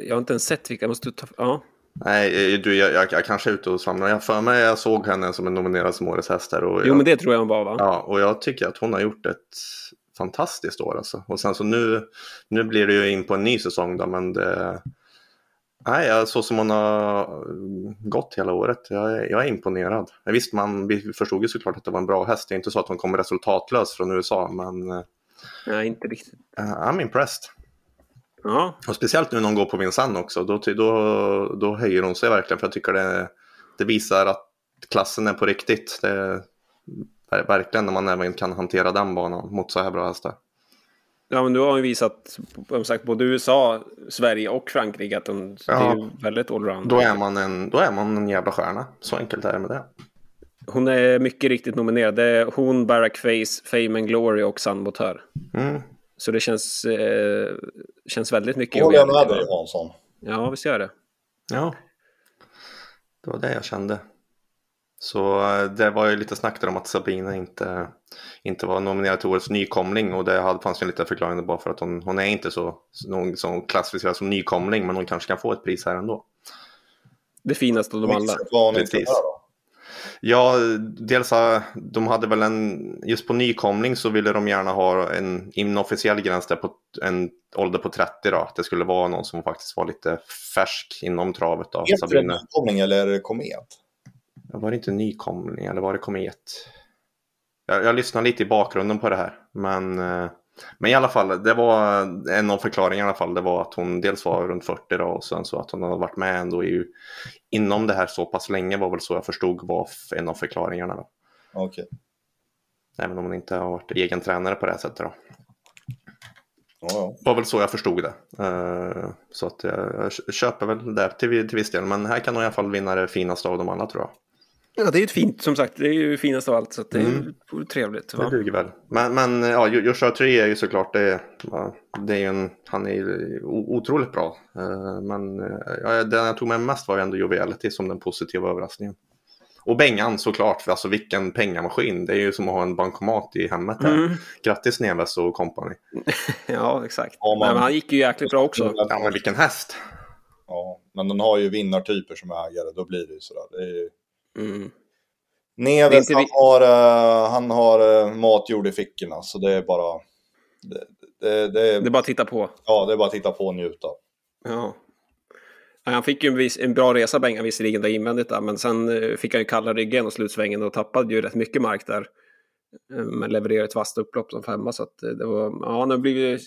jag har inte ens sett vilka, jag måste ta... Ja. Nej, eh, du, jag, jag, jag kanske är ute och svamlar. Jag för mig jag såg henne som en nominerad som årets häst här. Och jo, men det tror jag hon var va? Ja, och jag tycker att hon har gjort ett fantastiskt år alltså. Och sen så nu, nu blir det ju in på en ny säsong då, men det... Nej, så som hon har gått hela året. Jag är, jag är imponerad. Visst, man vi förstod ju såklart att det var en bra häst. Det är inte så att hon kom resultatlös från USA, men... Nej, inte riktigt. I'm impressed. Ja. Och speciellt nu när hon går på Vincennes också. Då, då, då höjer hon sig verkligen. För jag tycker det, det visar att klassen är på riktigt. Det, Verkligen när man även kan hantera den banan mot så här bra hästar. Ja, men du har ju visat som sagt, både USA, Sverige och Frankrike att de, ja, det är ju väldigt allround. Då är, man en, då är man en jävla stjärna. Så enkelt är det med det. Hon är mycket riktigt nominerad. Det är hon, Barack Face, Fame and Glory och Motör. Mm. Så det känns, eh, känns väldigt mycket. Jag håller med dig Hansson. Ja, visst gör det. Ja, det var det jag kände. Så eh, det var ju lite snack där om att Sabina inte, inte var nominerad till årets nykomling och det fanns ju en liten förklaring bara för att hon, hon är inte så, någon som klassificeras som nykomling men hon kanske kan få ett pris här ändå. Det finaste av dem alla. Precis. Ja, dels de hade väl en, just på nykomling så ville de gärna ha en inofficiell gräns där på en ålder på 30 då. Att det skulle vara någon som faktiskt var lite färsk inom travet då. Heter det nykomling eller komet? Var det inte nykomling eller var det komet? Jag, jag lyssnade lite i bakgrunden på det här. Men, eh, men i alla fall, det var en av förklaringarna i alla fall. Det var att hon dels var runt 40 då, och sen så att hon hade varit med ändå i, inom det här så pass länge var väl så jag förstod var en av förklaringarna. Då. Okay. Även om hon inte har varit egen tränare på det här sättet. Då. Ja. var väl så jag förstod det. Uh, så att jag, jag köper väl det till, till viss del. Men här kan hon i alla fall vinna det finaste av dem alla tror jag. Ja, det är ju fint som sagt. Det är ju finast av allt. Så det är mm. trevligt. Va? Det duger väl. Men, men ja, Joshua 3 är ju såklart det. det är en, han är ju otroligt bra. Eh, men ja, den jag tog med mest var ju ändå Joviality som den positiva överraskningen. Och Bengan såklart, alltså vilken pengamaskin. Det är ju som att ha en bankomat i hemmet. Här. Mm. Grattis Neves och company. ja, exakt. Ja, man... men han gick ju jäkligt bra också. Ja, men vilken häst. Ja, men den har ju vinnartyper som ägare, då blir det ju sådär. Det är ju... Mm. Neves, han, har, uh, han har uh, mat gjord i fickorna, så det är bara... Det, det, det, är, det är bara att titta på. Ja, det är bara att titta på och njuta. Ja. Han fick ju en, vis, en bra resa Bengan visserligen där invändigt där, men sen uh, fick han ju kalla ryggen och slutsvängen och tappade ju rätt mycket mark där. Men levererade ett vasst upplopp som femma, så att det var... Ja, har blivit...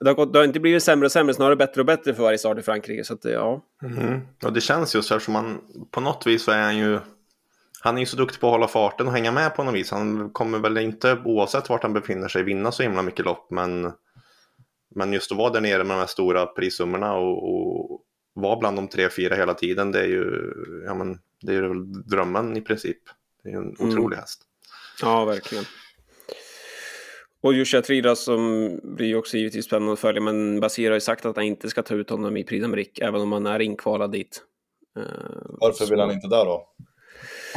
Det har, gått, det har inte blivit sämre och sämre, snarare bättre och bättre för varje start i Frankrike. Så att, ja. Mm. Ja, det känns just eftersom man på något vis så är han ju han är ju så duktig på att hålla farten och hänga med på något vis. Han kommer väl inte, oavsett vart han befinner sig, vinna så himla mycket lopp. Men, men just att vara där nere med de här stora prissummorna och, och vara bland de tre, fyra hela tiden, det är ju ja, men, det är väl drömmen i princip. Det är en mm. otrolig häst. Ja, verkligen. Och Joshua Trida som blir också givetvis spännande att följa, men Basir har ju sagt att han inte ska ta ut honom i Prix även om han är inkvalad dit. Uh, Varför så... vill han inte där då?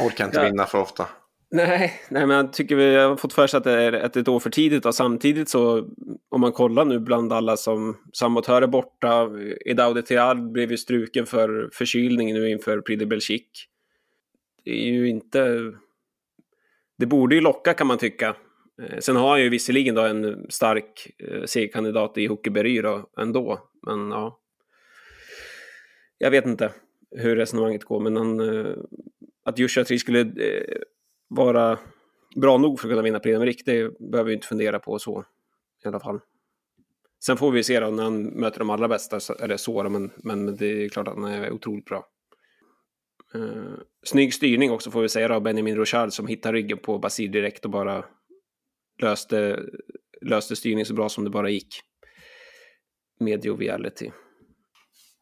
Orkar inte ja. vinna för ofta. Nej, nej, men jag tycker vi har fått för sig att det är ett, ett år för tidigt och samtidigt så om man kollar nu bland alla som sabotörer borta, Edaudi Tial blev ju struken för förkylning nu inför Prix de Belgique. Det är ju inte... Det borde ju locka kan man tycka. Eh, sen har han ju visserligen då en stark eh, segerkandidat i Hockeyberry då ändå, men ja. Jag vet inte hur resonemanget går, men han, eh, att Joshua Tree skulle eh, vara bra nog för att kunna vinna Prix det behöver vi inte fundera på så i alla fall. Sen får vi se då när han möter de allra bästa, eller så, men, men det är klart att han är otroligt bra. Eh, snygg styrning också får vi säga då, Benjamin Rochard som hittar ryggen på Basir direkt och bara löste, löste styrning så bra som det bara gick. Med joviality.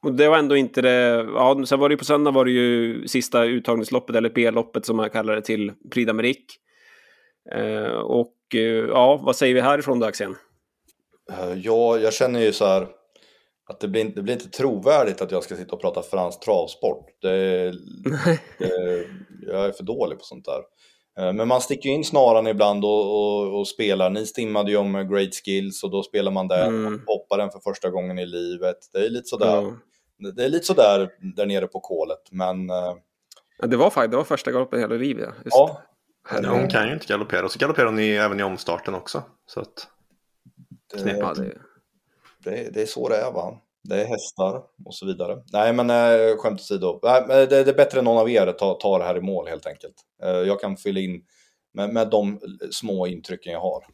Och det var ändå inte det, ja, sen var det ju på söndag var det ju sista uttagningsloppet, eller B-loppet som man kallar det till, Prix d'Amérique. Eh, och eh, ja, vad säger vi härifrån då Axén? Eh, ja, jag känner ju så här att det blir, det blir inte trovärdigt att jag ska sitta och prata fransk travsport. Det, det, jag är för dålig på sånt där. Eh, men man sticker in snaran ibland och, och, och, spelar. Ni stimmade ju om Great Skills och då spelar man där, mm. hoppar den för första gången i livet. Det är lite sådär. Mm det är lite sådär där nere på kolet, men... Eh, ja, det, var, det var första galoppen i hela livet. Just ja. ja. Hon kan ju inte galoppera, och så galopperar hon i, även i omstarten också. Så att... det, det, det, det är så det är va? Det är hästar och så vidare. Nej men eh, skämt åsido. Nej, det, det är bättre än någon av er att ta, ta det här i mål helt enkelt. Eh, jag kan fylla in med, med de små intrycken jag har.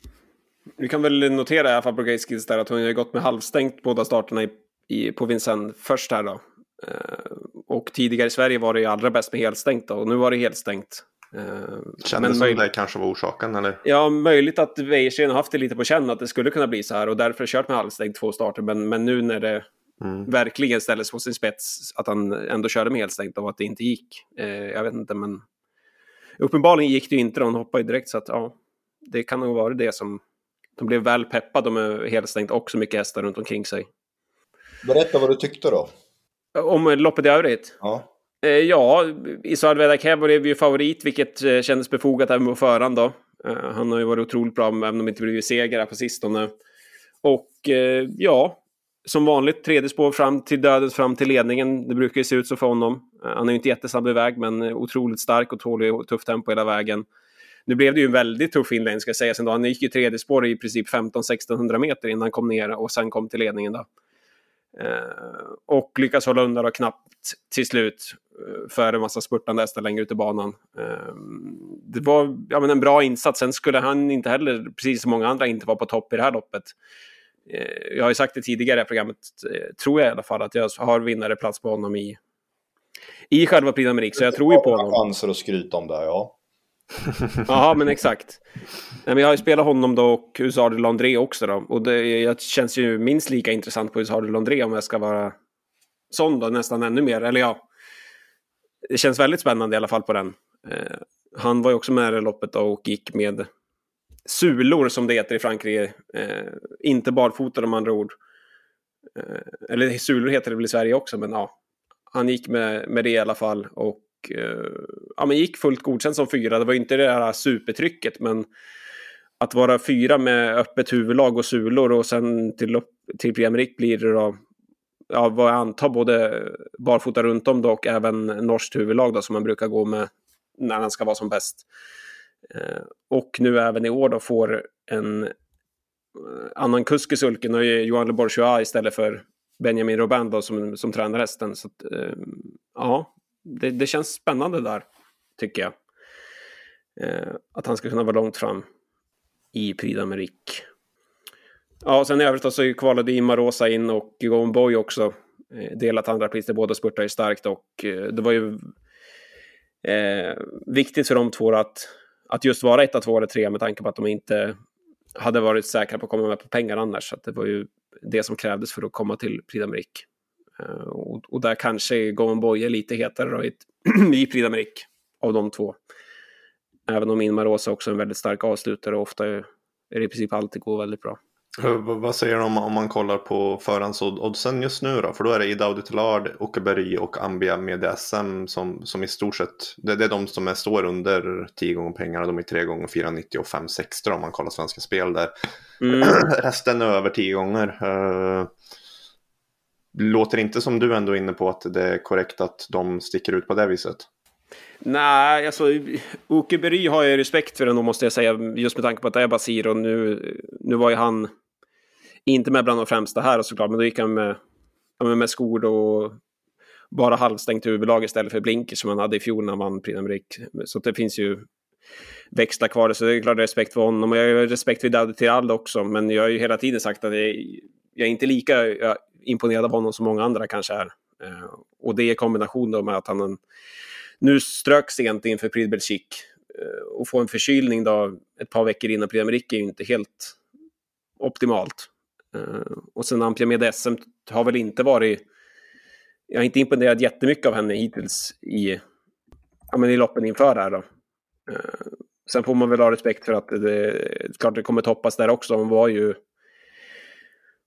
Vi kan väl notera i alla fall på Grace där att hon har gått med halvstängt båda starterna i i, på Vincennes först här då. Eh, och tidigare i Sverige var det ju allra bäst med helstängt då, och nu var det helstängt. Kändes som det kanske var orsaken eller? Ja, möjligt att Weirsten har haft det lite på känn att det skulle kunna bli så här och därför kört med halvstängt två starter. Men, men nu när det mm. verkligen ställdes på sin spets, att han ändå körde med helstängt och att det inte gick. Eh, jag vet inte, men uppenbarligen gick det ju inte. De hoppade ju direkt så att ja, det kan nog vara det som de blev väl peppade med helstängt och så mycket hästar runt omkring sig. Berätta vad du tyckte då. Om loppet i övrigt? Ja. Eh, ja, Isard Vedakeb blev ju favorit, vilket eh, kändes befogat även på förhand då. Eh, han har ju varit otroligt bra, även om det inte blivit seger på sistone. Och eh, ja, som vanligt, tredje spår fram till dödens fram till ledningen. Det brukar ju se ut så för honom. Eh, han är ju inte jättesnabb iväg, men eh, otroligt stark och tålig och tufft tempo hela vägen. Nu blev det ju en väldigt tuff inledning ska sägas då. Han gick ju tredje spår i princip 15-1600 meter innan han kom ner och sen kom till ledningen då. Eh, och lyckas hålla undan och knappt till slut eh, för en massa spurtande hästar längre ut i banan. Eh, det var ja, men en bra insats. Sen skulle han inte heller, precis som många andra, inte vara på topp i det här loppet. Jag har ju sagt det tidigare i programmet, tror jag i alla fall, att jag har vinnare plats på honom i, i själva Prix d'Amérique, så jag tror ju på honom. chanser att skryta om det, ja. Ja, men exakt. Nej, men jag har ju spelat honom då och Usar de Landré också då. Och det känns ju minst lika intressant på Usar de Landré om jag ska vara sån då, nästan ännu mer. Eller ja, det känns väldigt spännande i alla fall på den. Eh, han var ju också med i loppet och gick med sulor som det heter i Frankrike. Eh, inte barfota om andra ord. Eh, eller sulor heter det väl i Sverige också, men ja. Han gick med, med det i alla fall och Eh, ja, men gick fullt godkänt som fyra. Det var inte det där supertrycket, men att vara fyra med öppet huvudlag och sulor och sen till, till Premier blir det då, ja, vad jag antar, både barfota runt om då och även norskt huvudlag då, som man brukar gå med när han ska vara som bäst. Eh, och nu även i år då får en eh, annan kusk i sulken och Johan Le Bourgeois istället för Benjamin Robin då, som, som tränar hästen. Så att, eh, ja, det, det känns spännande där, tycker jag. Eh, att han ska kunna vara långt fram i Prix d'Amérique. Ja, och sen i övrigt så kvalade Imarosa in och Gone Boy också. Eh, delat andra pris, båda spurtar ju starkt och eh, det var ju eh, viktigt för de två att, att just vara ett, två eller tre med tanke på att de inte hade varit säkra på att komma med på pengar annars. Så det var ju det som krävdes för att komma till Prix d'Amérique. Eh, och, och, där kanske Golden Boy är lite hetare då, i, i Prix d'Amérique av de två. Även om Inmarosa också är en väldigt stark avslutare och ofta är det i princip alltid går väldigt bra. Vad säger du om, om man kollar på förhandsoddsen just nu då? För då är det Idaudi Tillard, Åkerberg och Ambia med SM som, som i stort sett, det, det är de som är, står under 10 gånger pengarna, de är 3 gånger 4,90 och 5,60 om man kollar Svenska Spel där. Mm. Resten är över 10 gånger. Uh, låter inte som du ändå är inne på att det är korrekt att de sticker ut på det viset. Nej, alltså Åke Berry har jag respekt för ändå måste jag säga. Just med tanke på att det är Basir och nu, nu var ju han inte med bland de främsta här såklart. Men då gick han med, med skor och bara halvstängt huvudlag istället för blinker som han hade i fjol när han vann Prix d'Amérique. Så det finns ju växlar kvar. Så det är klart respekt för honom. Och jag har respekt för David Tirald också. Men jag har ju hela tiden sagt att jag, jag är inte lika imponerad av honom som många andra kanske är. Eh, och det i kombination då med att han nu strök sent inför Prix de eh, och få en förkylning då ett par veckor innan Prix d'Amérique är ju inte helt optimalt. Eh, och sen Ampia med SM har väl inte varit... Jag har inte imponerat jättemycket av henne hittills i, ja, men i loppen inför här då. Eh, sen får man väl ha respekt för att det, det klart det kommer toppas där också. Hon var ju...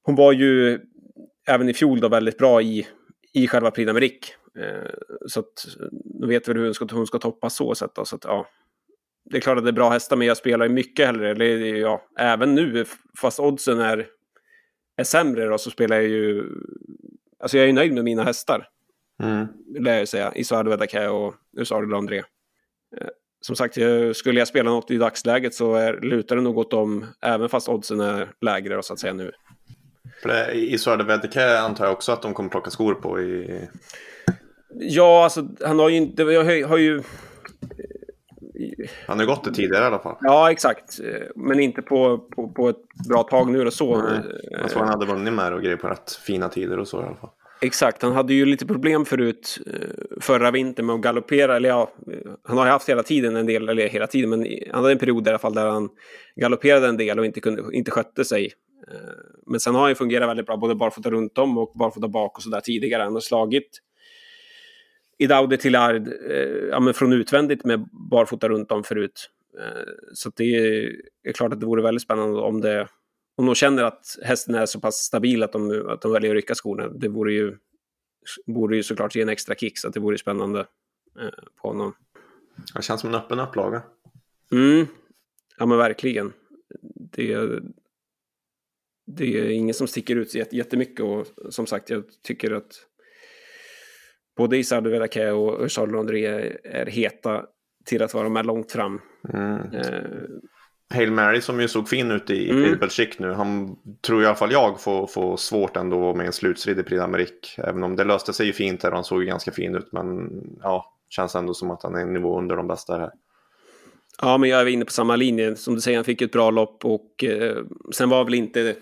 Hon var ju även i fjol då väldigt bra i, i själva Prix d'Amérique. Eh, så att nu vet väl hur hon ska, hon ska toppas så sätt då, så att ja. Det är klart att det är bra hästar, men jag spelar ju mycket hellre, eller ja, även nu, fast oddsen är, är sämre då, så spelar jag ju, alltså jag är ju nöjd med mina hästar. Mm. Lär jag säga, Isuardo Vedaka och Usardo Landré. Eh, som sagt, skulle jag spela något i dagsläget så är, lutar det nog åt dem, även fast oddsen är lägre då, så att säga nu. Det, I Södervedeke antar jag också att de kommer plocka skor på i... Ja, alltså han har ju inte... Jag har ju... Han har gått det tidigare i alla fall. Ja, exakt. Men inte på, på, på ett bra tag nu och så. Nej. Jag tror han hade vunnit med och grejer på rätt fina tider och så i alla fall. Exakt, han hade ju lite problem förut eh, förra vintern med att galoppera, eller ja, han har ju haft hela tiden en del, eller hela tiden, men han hade en period i alla fall där han galopperade en del och inte, kunde, inte skötte sig. Eh, men sen har han ju fungerat väldigt bra, både barfota runt om och barfota bak och sådär tidigare. Han har slagit Idaude till Ard eh, ja, men från utvändigt med barfota runt om förut. Så det är klart att det vore väldigt spännande om det om de känner att hästen är så pass stabil att de, att de väljer att rycka skorna, det vore ju, borde ju såklart ge en extra kick, så att det vore spännande eh, på honom. Det känns som en öppen upplaga. Mm, ja men verkligen. Det, det är ingen som sticker ut jättemycket och som sagt, jag tycker att både Isardo Veracay och Charles André är heta till att vara med långt fram. Mm. Eh, Hail Mary som ju såg fin ut i mm. Belgique nu. Han tror i alla fall jag får, får svårt ändå med en slutstrid i Prix d'Amérique. Även om det löste sig ju fint här och han såg ju ganska fin ut. Men ja, känns ändå som att han är en nivå under de bästa här. Ja, men jag är inne på samma linje. Som du säger, han fick ett bra lopp och eh, sen var väl inte...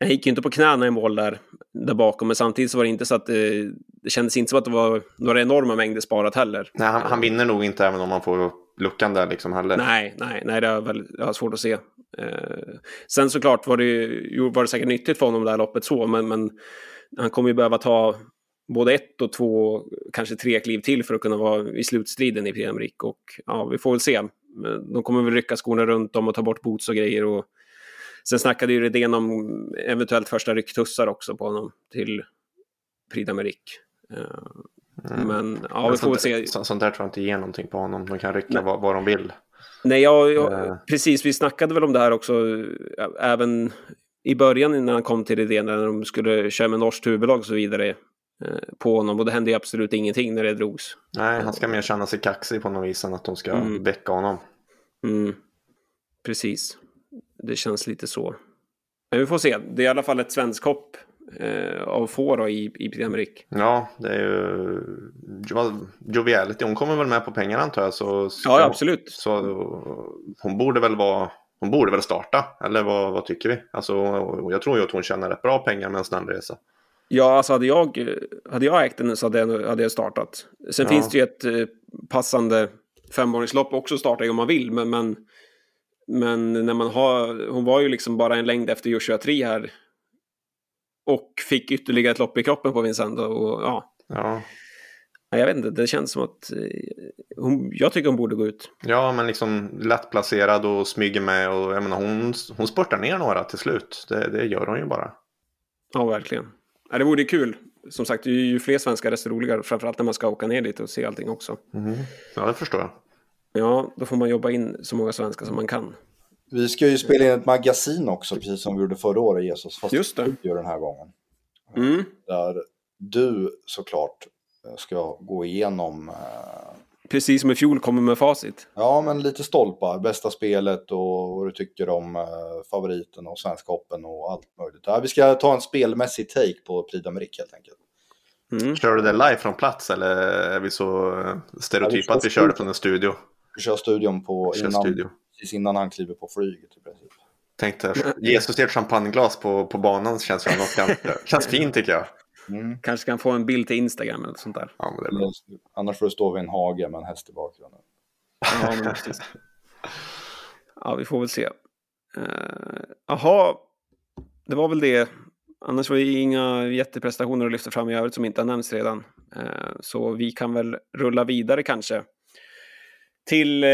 Han gick ju inte på knäna i mål där, där bakom, men samtidigt så var det inte så att eh, det kändes inte som att det var några enorma mängder sparat heller. Nej, han, han vinner nog inte även om han får luckan där liksom heller. Nej, nej, nej det har väl jag har svårt att se. Eh, sen såklart var det, ju, var det säkert nyttigt för honom det här loppet så, men, men han kommer ju behöva ta både ett och två, kanske tre kliv till för att kunna vara i slutstriden i PM Rick. Och ja, vi får väl se. De kommer väl rycka skorna runt om och ta bort boots och grejer. Och sen snackade ju Redén om eventuellt första rycktussar också på honom till Prix d'Amérique. Eh, Mm. Men ja, vi får se. Så, sånt där tror jag inte ger någonting på honom. De kan rycka vad, vad de vill. Nej, jag, jag, uh. precis. Vi snackade väl om det här också. Även i början när han kom till idén när de skulle köra med norskt huvudlag och så vidare eh, på honom och det hände ju absolut ingenting när det drogs. Nej, han ska mer känna sig kaxig på något vis än att de ska mm. väcka honom. Mm. Precis, det känns lite så. Men vi får se, det är i alla fall ett svensk hopp eh, av få då, i, i Prix Ja, det är ju Joviality. Hon kommer väl med på pengar antar jag. Så, så ja, absolut. Så, hon borde väl vara hon borde väl starta, eller vad, vad tycker vi? Alltså, jag tror ju att hon tjänar rätt bra pengar med en snabb resa. Ja, alltså hade jag, hade jag ägt den så hade jag, hade jag startat. Sen ja. finns det ju ett eh, passande femmåringslopp också att starta om man vill, men, men, men när man har, hon var ju liksom bara en längd efter Joshua 3 här och fick ytterligare ett lopp i kroppen på Vincent. Och, ja. ja. Jag vet inte, det känns som att eh, hon, jag tycker hon borde gå ut. Ja, men liksom lätt placerad och smyger med och jag menar, hon, hon spurtar ner några till slut. Det, det gör hon ju bara. Ja, verkligen. Ja, det vore kul. Som sagt, ju fler svenskar desto roligare. Framförallt när man ska åka ner dit och se allting också. Mm. Ja, det förstår jag. Ja, då får man jobba in så många svenskar som man kan. Vi ska ju spela in ett magasin också, precis som vi gjorde förra året, Jesus. Fast Just det. gör den här gången. Mm. Där du såklart ska gå igenom... Eh... Precis som i fjol kommer med facit. Ja, men lite stolpar. Bästa spelet och vad du tycker om eh, favoriten och Svenska Open och allt möjligt. Ja, vi ska ta en spelmässig take på Prix d'Amérique helt enkelt. Mm. Kör du det live från plats eller är vi så stereotypa ja, att vi kör det från en studio? Vi kör studion på innan, studio precis innan han kliver på flyget i princip. Tänkte Jesus ett champagneglas på, på banan känns, något ganska, känns fint tycker jag. Mm. Kanske kan få en bild till Instagram eller sånt där. Ja, men det är bra. Annars får du stå vid en hage med en häst i bakgrunden. Ja, men precis. Ja, vi får väl se. Jaha, uh, det var väl det. Annars var det inga jätteprestationer att lyfta fram i övrigt som inte har nämnts redan. Uh, så vi kan väl rulla vidare kanske till eh,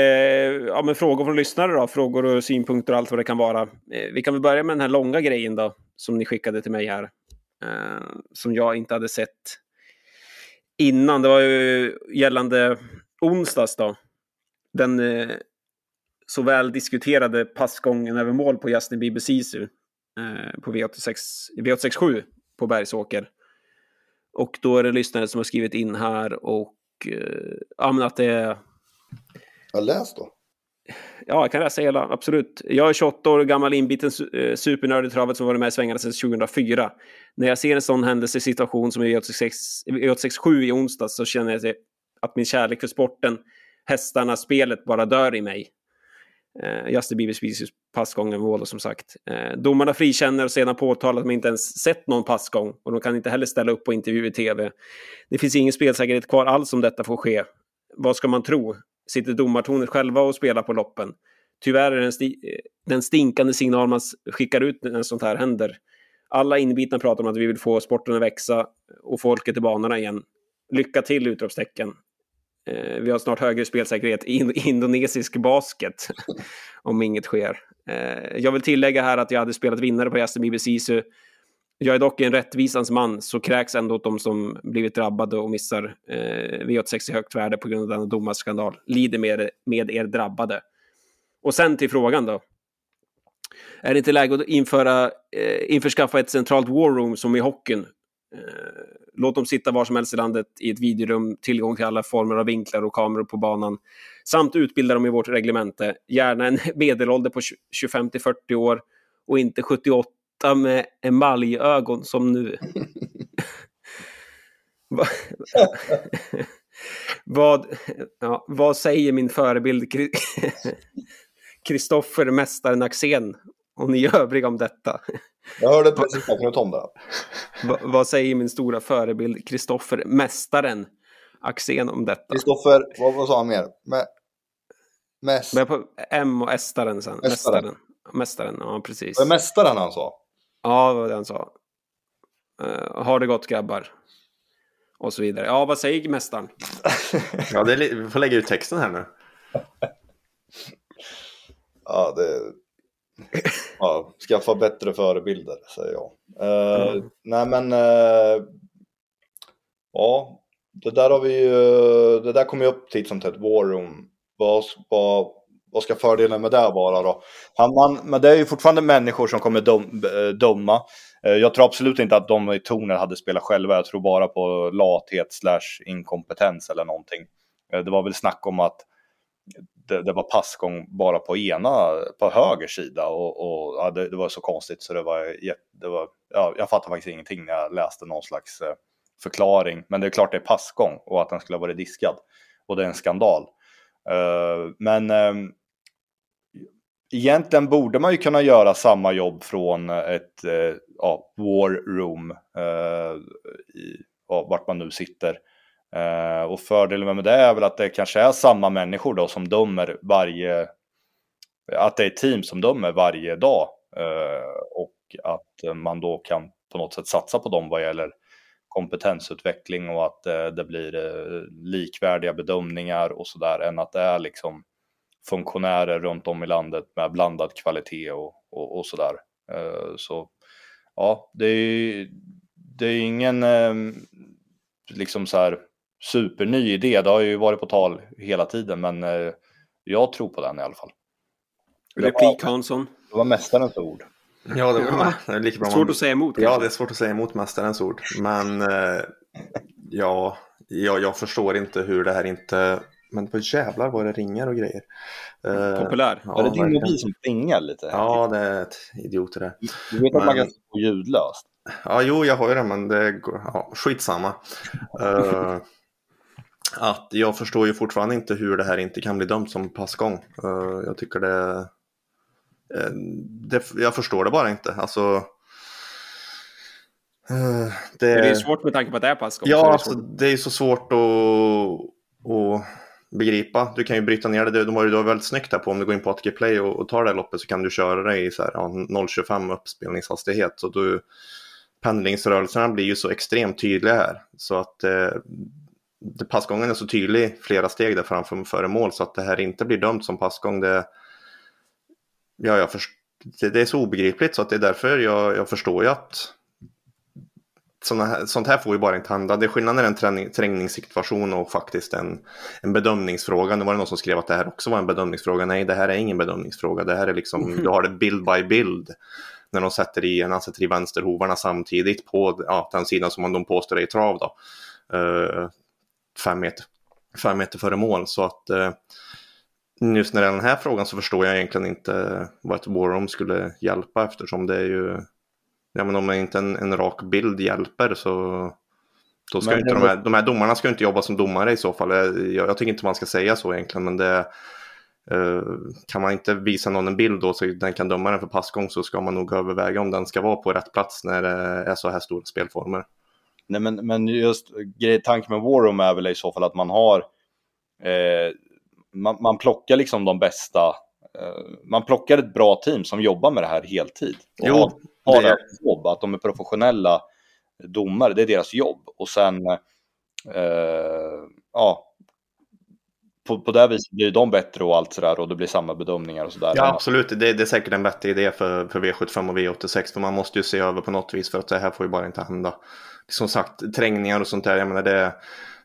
ja, men frågor från lyssnare då, frågor och synpunkter och allt vad det kan vara. Eh, vi kan väl börja med den här långa grejen då, som ni skickade till mig här, eh, som jag inte hade sett innan. Det var ju gällande onsdags då, den eh, så väl diskuterade passgången över mål på Justin Bieber Sisu eh, på V86, V867 på Bergsåker. Och då är det lyssnare som har skrivit in här och eh, ja, men att det är Ja, läs då. Ja, jag kan läsa hela, absolut. Jag är 28 år gammal inbiten eh, supernörd i travet som varit med i svängarna sedan 2004. När jag ser en sån händelsesituation som i e 86, 867 e i onsdags så känner jag att min kärlek för sporten, hästarna, spelet bara dör i mig. Eh, Justin Biebers passgången mål som sagt. Eh, domarna frikänner och sedan påtalar att de inte ens sett någon passgång och de kan inte heller ställa upp på intervju i tv. Det finns ingen spelsäkerhet kvar alls om detta får ske. Vad ska man tro? Sitter domartornet själva och spelar på loppen? Tyvärr är det sti den stinkande signal man skickar ut när sånt här händer. Alla inbitna pratar om att vi vill få sporten att växa och folket till banorna igen. Lycka till! utropstecken. Eh, vi har snart högre spelsäkerhet i indonesisk basket om inget sker. Eh, jag vill tillägga här att jag hade spelat vinnare på Jasmin Bieber Sisu. Jag är dock en rättvisans man, så kräks ändå åt de som blivit drabbade och missar eh, V86 i högt värde på grund av denna domarskandal. Lider med, med er drabbade. Och sen till frågan då. Är det inte läge att införa, eh, införskaffa ett centralt war room som i hockeyn? Eh, låt dem sitta var som helst i landet i ett videorum, tillgång till alla former av vinklar och kameror på banan. Samt utbilda dem i vårt reglemente. Gärna en medelålder på 25 till 40 år och inte 78 med emaljögon som nu. vad, ja, vad säger min förebild Kristoffer Mästaren Axén och ni övriga om detta? Jag hörde precis från Tom där. Va, vad säger min stora förebild Kristoffer Mästaren Axén om detta? Kristoffer, vad, vad sa han mer? Mä, mäst... Men på M och Estaren sen. Mästaren. Mästaren, ja precis. Var det mästaren han sa? Ja, det han sa. Uh, har det gott grabbar. Och så vidare. Ja, vad säger mästaren? ja, det är, vi får lägga ut texten här nu. ja, det... Ja, skaffa bättre förebilder, säger jag. Uh, mm. Nej, men... Uh, ja, det där har vi ju... Det där kommer ju upp titt som tätt, War Room. Vad, vad, vad ska fördelen med det vara då? Man, men det är ju fortfarande människor som kommer dom, eh, döma. Eh, jag tror absolut inte att de i Tornet hade spelat själva. Jag tror bara på lathet slash inkompetens eller någonting. Eh, det var väl snack om att det, det var passgång bara på ena, på höger sida och, och ja, det, det, var så konstigt så det var, det var ja, jag fattade faktiskt ingenting när jag läste någon slags förklaring. Men det är klart det är passgång och att den skulle ha varit diskad. Och det är en skandal. Eh, men ehm, egentligen borde man ju kunna göra samma jobb från ett eh, ja, war room, eh, i, ja, vart man nu sitter. Och fördelen med det är väl att det kanske är samma människor då som dömer varje, att det är team som dömer varje dag. Och att man då kan på något sätt satsa på dem vad gäller kompetensutveckling och att eh, det blir eh, likvärdiga bedömningar och sådär än att det är liksom funktionärer runt om i landet med blandad kvalitet och, och, och sådär. Uh, så ja, det är, det är ingen uh, liksom så här superny idé. Det har ju varit på tal hela tiden, men jag tror på den i alla fall. Replik Hansson. Det var mästarens ord. Ja, det, var, det är lika bra. Svårt man... att säga emot. Ja, det är svårt att säga emot mästarens ord. Men ja, jag, jag förstår inte hur det här inte men för jävlar vad det ringer och grejer. Eh, Populär. Ja, är det din mobil som plingar lite? Ja, det är ett idioter det. Du vet men... att man kan få ljudlöst? Ja, jo, jag har ju det, men det går, ja, skitsamma. uh, att jag förstår ju fortfarande inte hur det här inte kan bli dömt som passgång. Uh, jag tycker det, det, Jag förstår det bara inte. Alltså, det, det är svårt med tanke på att det är passgång. Ja, det är, alltså, det är så svårt att, att begripa. Du kan ju bryta ner det. De har ju då väldigt snyggt här på om du går in på ATG Play och, och tar det här loppet så kan du köra det i så här, ja, 0,25 uppspelningshastighet. Så du, pendlingsrörelserna blir ju så extremt tydliga här. Så att eh, passgången är så tydlig flera steg där framför före mål så att det här inte blir dömt som passgång. Det, ja, jag först, det, det är så obegripligt så att det är därför jag, jag förstår ju att här, sånt här får ju bara inte hända. Det är skillnad är en träning, träningssituation och faktiskt en, en bedömningsfråga. Nu var det någon som skrev att det här också var en bedömningsfråga. Nej, det här är ingen bedömningsfråga. Det här är liksom, mm. du har det bild by bild. När de sätter i, när sätter i vänsterhovarna samtidigt på ja, den sidan som de påstår är i trav då. Uh, fem, meter, fem meter före mål. Så att uh, just när det är den här frågan så förstår jag egentligen inte vad ett war skulle hjälpa eftersom det är ju ja, men om inte en, en rak bild hjälper så då ska men, inte de, här, de här domarna ska inte jobba som domare i så fall. Jag, jag tycker inte man ska säga så egentligen, men det, Eh, kan man inte visa någon en bild då så den kan döma den för passgång så ska man nog överväga om den ska vara på rätt plats när det är så här stora spelformer. Nej, men, men just tanken med War Room är väl i så fall att man har eh, man, man plockar liksom de bästa eh, man plockar ett bra team som jobbar med det här heltid. Och jo, har det, det jobb, att de är professionella domare, det är deras jobb. Och sen, eh, ja, på, på det viset blir de bättre och allt sådär och det blir samma bedömningar och sådär. Ja, absolut. Det, det är säkert en vettig idé för, för V75 och V86 för man måste ju se över på något vis för att det här får ju bara inte hända. Som sagt, trängningar och sånt där, jag menar det,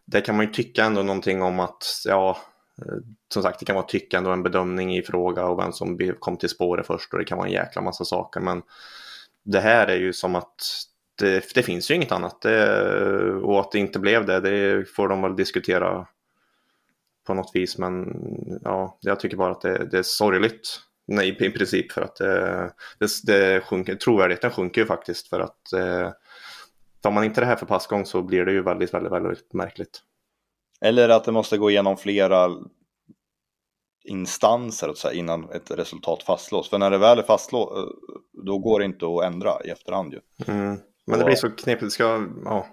det kan man ju tycka ändå någonting om att, ja, Eh, som sagt, det kan vara tyckande och en bedömning i fråga och vem som kom till spåret först och det kan vara en jäkla massa saker. Men det här är ju som att det, det finns ju inget annat. Det, och att det inte blev det, det får de väl diskutera på något vis. Men ja, jag tycker bara att det, det är sorgligt. Nej, i princip för att det, det, det sjunker, trovärdigheten sjunker ju faktiskt för att eh, tar man inte det här för passgång så blir det ju väldigt, väldigt, väldigt märkligt. Eller att det måste gå igenom flera instanser att säga, innan ett resultat fastslås. För när det väl är fastlåst, eh, då går det inte att ändra i efterhand ju. Mm. Men det blir så knepigt. Ska, ja.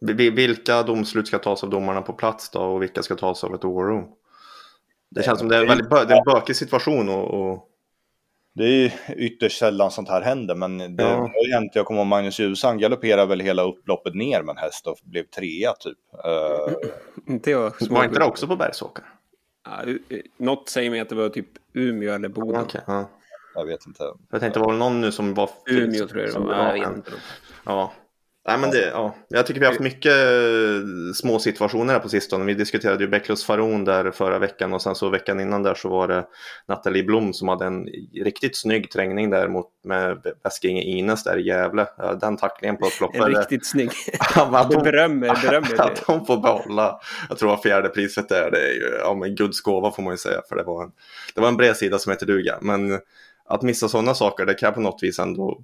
Vilka domslut ska tas av domarna på plats då och vilka ska tas av ett room? Det känns som det är en väldigt det är en bökig situation. Och... Det är ytterst sällan sånt här händer, men det ja. har hänt. Jag kommer ihåg Magnus Djursan galopperade väl hela upploppet ner med en häst och blev trea typ. Det var, var inte det också på Bergsåker? Ja, något säger mig att det var typ Umeå eller Boden. Okay, ja. Jag vet inte. Jag tänkte, var det någon nu som var... Umeå tror jag det var. Ja, jag vet inte. Ja, Nej, men det, ja. Jag tycker vi har haft mycket eh, små situationer här på sistone. Vi diskuterade ju Bäcklös Faron där förra veckan och sen så veckan innan där så var det Nathalie Blom som hade en riktigt snygg trängning där mot med Väskinge Ines där i Gävle. Den tacklingen på upploppet. En riktigt snygg. att hon, berömmer, berömmer att hon får behålla, jag tror att fjärde priset där, det är ju ja, men Guds gåva får man ju säga för det var en, det var en bredsida som heter duga. Men att missa sådana saker, det kan jag på något vis ändå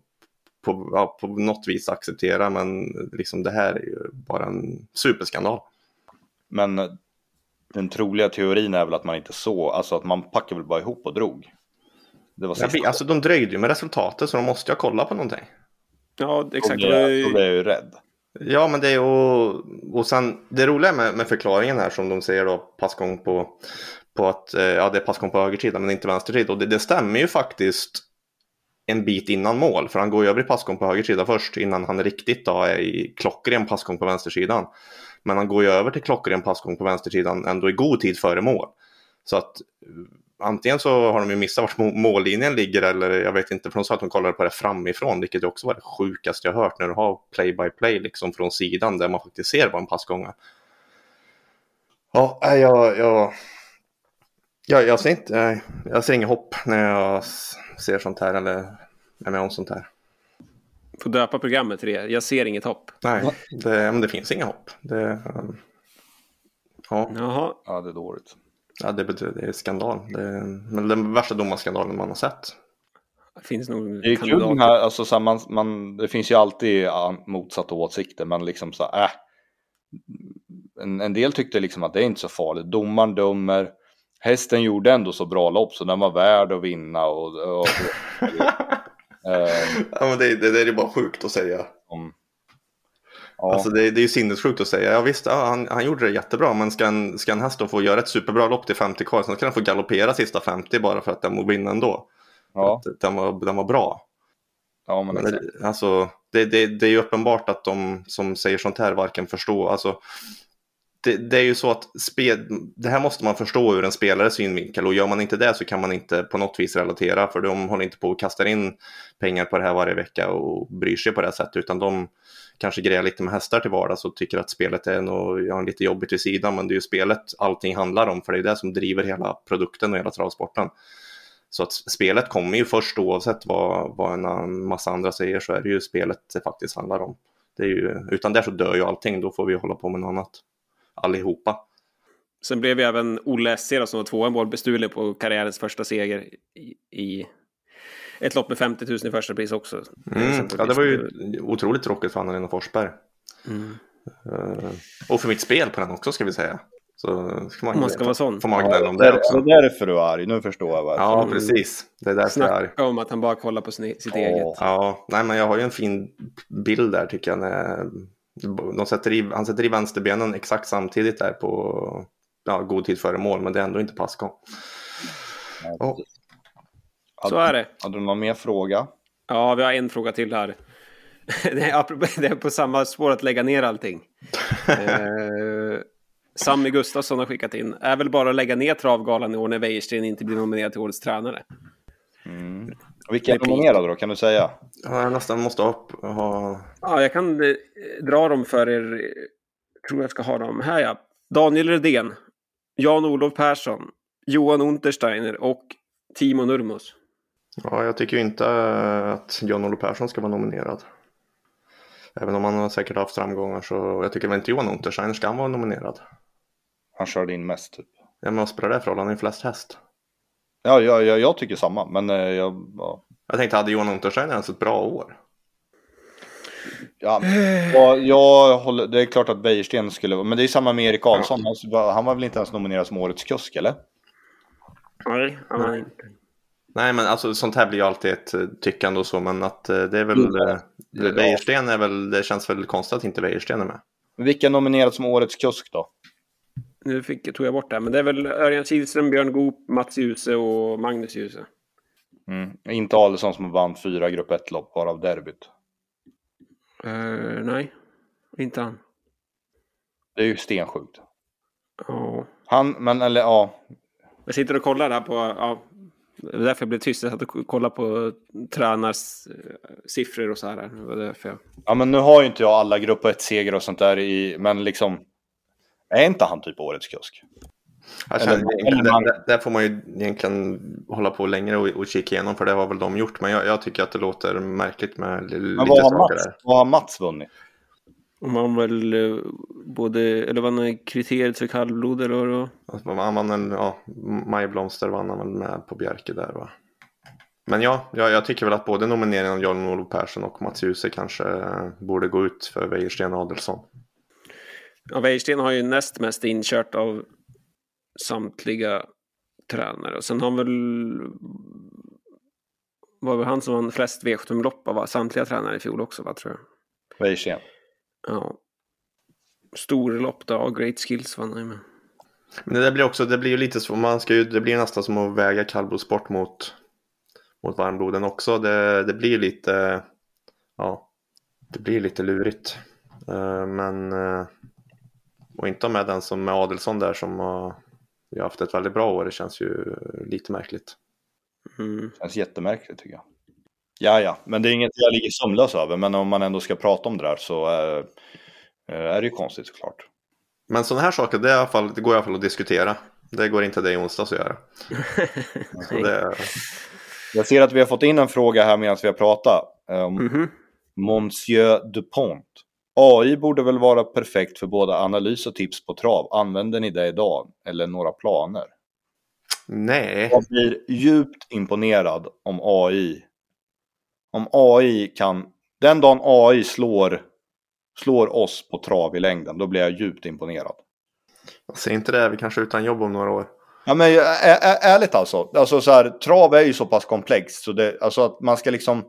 på, ja, på något vis acceptera, men liksom det här är ju bara en superskandal. Men den troliga teorin är väl att man inte så, alltså att man packade väl bara ihop och drog. Det var ja, alltså de dröjde ju med resultatet så de måste ju kolla på någonting. Ja, exakt. Då blir jag ju rädd. Ja, men det är och, och sen det roliga med, med förklaringen här som de säger då passgång på, på att eh, ja, det är passgång på högersidan men inte vänstersida och det, det stämmer ju faktiskt en bit innan mål, för han går ju över i passgång på höger sida först innan han riktigt då är i klockren passgång på vänstersidan. Men han går ju över till klockren passgång på vänstersidan ändå i god tid före mål. Så att eh, antingen så har de ju missat vart mållinjen ligger eller jag vet inte, för de sa att de kollade på det framifrån, vilket också var det sjukaste jag hört när du har play by play liksom från sidan där man faktiskt ser vad en passgång är. Ja, eh, jag, jag, jag, jag ser inte, jag ser inget hopp när jag ser sånt här eller är med om sånt här. Får döpa programmet till det. Jag ser inget hopp. Nej, det, men det finns inga hopp. Det, um, ja. Jaha. ja, det är dåligt. Ja, det, betyder, det är skandal. Det men den värsta domarskandalen man har sett. Det finns nog Det är kul här, alltså, så man, man, det finns ju alltid motsatta åsikter, men liksom så äh. En, en del tyckte liksom att det är inte så farligt. Domaren dömer, hästen gjorde ändå så bra lopp så den var värd att vinna. Och, och, och ja, men det, det, det är bara sjukt att säga. Om, ja. Alltså det, det är ju sinnessjukt att säga. Ja visst, ja, han, han gjorde det jättebra, men ska en, ska en häst då få göra ett superbra lopp till 50 kvar, sen ska den få galoppera sista 50 bara för att den må vinna ändå. Ja. Att den, var, den var bra. Ja, men, men det, alltså, det, det, det är ju uppenbart att de som säger sånt här varken förstår, alltså det, det, är ju så att spel, det här måste man förstå ur en spelares synvinkel. Och gör man inte det så kan man inte på något vis relatera. För de håller inte på och kastar in pengar på det här varje vecka och bryr sig på det här sättet. Utan de kanske grejar lite med hästar till vardags och tycker att spelet är nog, ja, lite jobbigt vid sidan. Men det är ju spelet allting handlar om. För det är det som driver hela produkten och hela travsporten. Så att spelet kommer ju först oavsett vad, vad en massa andra säger så är det ju spelet det faktiskt handlar om. Det är ju, utan det så dör ju allting, då får vi hålla på med något annat allihopa. Sen blev ju även Olle Essera som var tvåa mål bestulen på karriärens första seger i, i ett lopp med 50 000 i första pris också. Mm, ja, det var ju otroligt tråkigt för Anna-Lena Forsberg. Mm. Uh, och för mitt spel på den också ska vi säga. Så ska man, man ska vara sån. Får man gnälla om det, också. det är därför du är arg, nu förstår jag varför. Ja, precis. Det är därför jag är arg. Snacka om att han bara kollar på sin, sitt Ja. eget. Ja, nej men jag har ju en fin bild där tycker jag. När de sätter i, han sätter i vänsterbenen exakt samtidigt där på ja, god tid före mål, men det är ändå inte passgång. Ja. Så är det. Hade du någon mer fråga? Ja, vi har en fråga till här. Det är, apropå- det är på samma spår att lägga ner allting. eh, Sammy Gustafsson har skickat in. Är väl bara att lägga ner travgalan i år när Wäjersten inte blir nominerad till årets tränare. Mm. Vilka är nominerade då, kan du säga? Ja, jag nästan måste upp, ha... Ja, jag kan eh, dra dem för er. Jag tror jag ska ha dem här, ja. Daniel Redén, Jan-Olof Persson, Johan Untersteiner och Timo Nurmos. Ja, jag tycker ju inte att John-Olof Persson ska vara nominerad. Även om han har säkert haft framgångar så jag tycker väl inte Johan Untersteiner ska han vara nominerad. Han körde in mest typ. Ja, men vad spelar det för roll? Han är ju flest häst. Ja, ja, ja jag tycker samma, men eh, jag... Ja. Jag tänkte, hade Johan Untersteiner ens ett bra år? Ja, ja, jag håller, det är klart att Wäjersten skulle vara, men det är samma med Erik Karlsson. Alltså, han var väl inte ens nominerad som årets kusk, eller? Nej, han var inte. Nej, men alltså sånt här blir ju alltid ett eh, tyckande och så, men att eh, det är väl... Mm. Ja. Wäjersten är väl, det känns väl konstigt att inte Wäjersten är med. Vilka är nominerade som årets kusk då? Nu fick, tog jag bort det, men det är väl Örjan Kihlström, Björn Goop, Mats Djuse och Magnus Djuse. Mm. Inte Adelsson som vann fyra grupp 1-lopp, varav derbyt. Eh, nej, inte han. Det är ju stensjukt. Ja. Han, men eller ja, Jag sitter och kollar här på, ja, det var därför jag blev tyst. Jag satt och kollade på tränars eh, siffror och så här. Det var därför jag... ja men nu har ju inte jag alla grupp 1-seger och sånt där i, men liksom, är inte han typ årets kusk? Man- det, det får man ju egentligen hålla på längre och, och kika igenom för det har väl de gjort. Men jag, jag tycker att det låter märkligt med Men lite vad har, saker Mats, där. vad har Mats vunnit? Om man väl eh, både, eller vad är kriteriet för kallblod eller vad Alltså, han vann en, ja, Majblomster vann han väl med på Bjerke där va. Men ja, jag, jag tycker väl att både nomineringen av Jan-Olof Persson och Mats Djuse kanske eh, borde gå ut för Wäjersten Adelsson. Ja, Wäjersten har ju näst mest inkört av samtliga tränare. Och sen har han väl... Var väl han som vann flest V75-lopp av samtliga tränare i fjol också, va, tror jag. Wäjersten. Ja. Storlopp då, och Great Skills vann han ju med. Men det där blir också, det blir ju lite så, man ska ju, det blir nästan som att väga kallblodssport mot, mot varmbloden också. Det, det blir lite, ja, det blir lite lurigt. Eh, men, eh, och inte med den som med Adelsson där som har ju haft ett väldigt bra år, det känns ju lite märkligt. Mm. Känns jättemärkligt tycker jag. Ja, ja, men det är inget jag ligger sömnlös över. Men om man ändå ska prata om det där så eh, är det ju konstigt såklart. Men sådana här saker, det, är i alla fall, det går i alla fall att diskutera. Det går inte det i onsdags att göra. Så det, Jag ser att vi har fått in en fråga här medan vi har pratat. Um, Mhm. Monsieur Dupont. AI borde väl vara perfekt för både analys och tips på trav. Använder ni det idag? Eller några planer? nej, Jag blir djupt imponerad om AI. Om AI kan... Den dagen AI slår, slår oss på trav i längden, då blir jag djupt imponerad. säg inte det, vi kanske utan jobb om några år. Ja men ä- ä- ärligt alltså. alltså så här, trav är ju så pass komplext så det, alltså att man ska liksom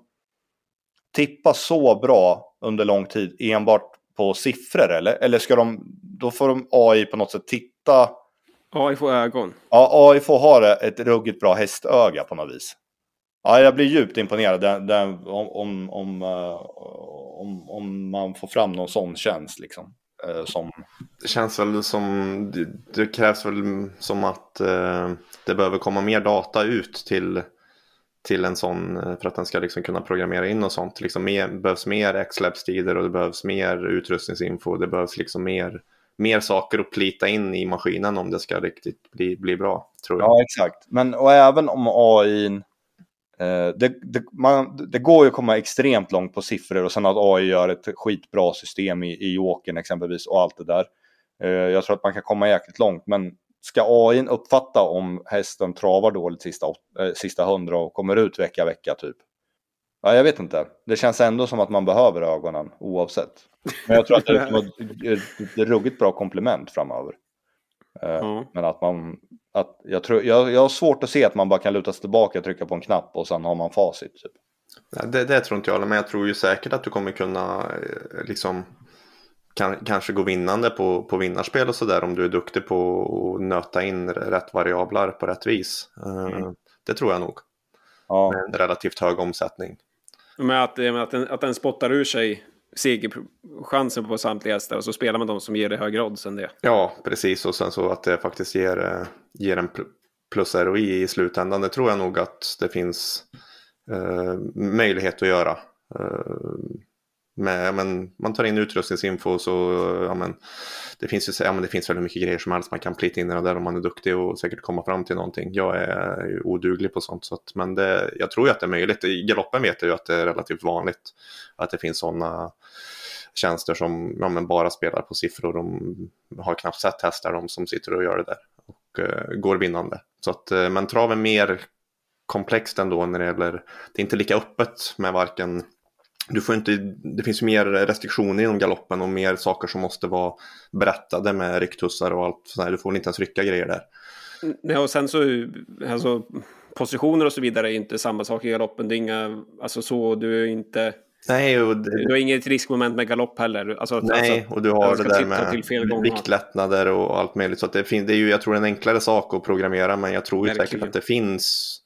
tippa så bra under lång tid enbart på siffror eller? Eller ska de, då får de AI på något sätt titta. AI får ögon. Ja, AI får ha ett ruggigt bra hästöga på något vis. Ja, jag blir djupt imponerad den, den, om, om, om, eh, om, om man får fram någon sån tjänst liksom. eh, som, Det känns väl som, det, det krävs väl som att eh, det behöver komma mer data ut till, till en sån eh, för att den ska liksom kunna programmera in och sånt. Liksom mer, det behövs mer xlabs-tider och det behövs mer utrustningsinfo. Det behövs liksom mer, mer saker att plita in i maskinen om det ska riktigt bli, bli bra, tror jag. Ja, exakt. Men och även om AI... Eh, det, det, man, det går ju att komma extremt långt på siffror och sen att AI gör ett skitbra system i, i Jokern exempelvis och allt det där. Eh, jag tror att man kan komma jäkligt långt, men ska AI uppfatta om hästen travar dåligt sista, eh, sista hundra och kommer ut vecka vecka typ? Ja, jag vet inte. Det känns ändå som att man behöver ögonen oavsett. Men jag tror att det är ett, ruggigt bra komplement framöver. Mm. Men att man, att jag, tror, jag, jag har svårt att se att man bara kan luta sig tillbaka, trycka på en knapp och sen har man facit. Typ. Det, det tror inte jag, men jag tror ju säkert att du kommer kunna eh, liksom kan, kanske gå vinnande på, på vinnarspel och sådär om du är duktig på att nöta in rätt variabler på rätt vis. Mm. Det tror jag nog. Ja. Med en relativt hög omsättning. Med att, med att, den, att den spottar ur sig segerchansen på samtliga hästar och så spelar man de som ger det högre odds än det. Ja, precis. Och sen så att det faktiskt ger, eh, ger en plus ROI i slutändan. Det tror jag nog att det finns eh, möjlighet att göra. Eh, med, men man tar in utrustningsinfo så ja, men, det finns ju ja, men det finns väldigt mycket grejer som helst man kan plita in i det där om man är duktig och säkert komma fram till någonting. Jag är oduglig på sånt, så att, men det, jag tror ju att det är möjligt. I galoppen vet jag ju att det är relativt vanligt att det finns sådana tjänster som ja, men bara spelar på siffror. De har knappt sett hästar, de som sitter och gör det där och uh, går vinnande. Så att, uh, men trav är mer komplext ändå när det gäller, det är inte lika öppet med varken du får inte, det finns mer restriktioner inom galoppen och mer saker som måste vara berättade med rycktussar och allt sådär. Du får inte ens rycka grejer där. Nej, och sen så, alltså positioner och så vidare är inte samma sak i galoppen. Det är inga, alltså så, du är inte... Nej, och det... Du har inget riskmoment med galopp heller. Alltså, Nej, alltså, och du har det där med viktlättnader och allt möjligt. Så det, finns, det är ju, jag tror, en enklare sak att programmera, men jag tror ju säkert att det finns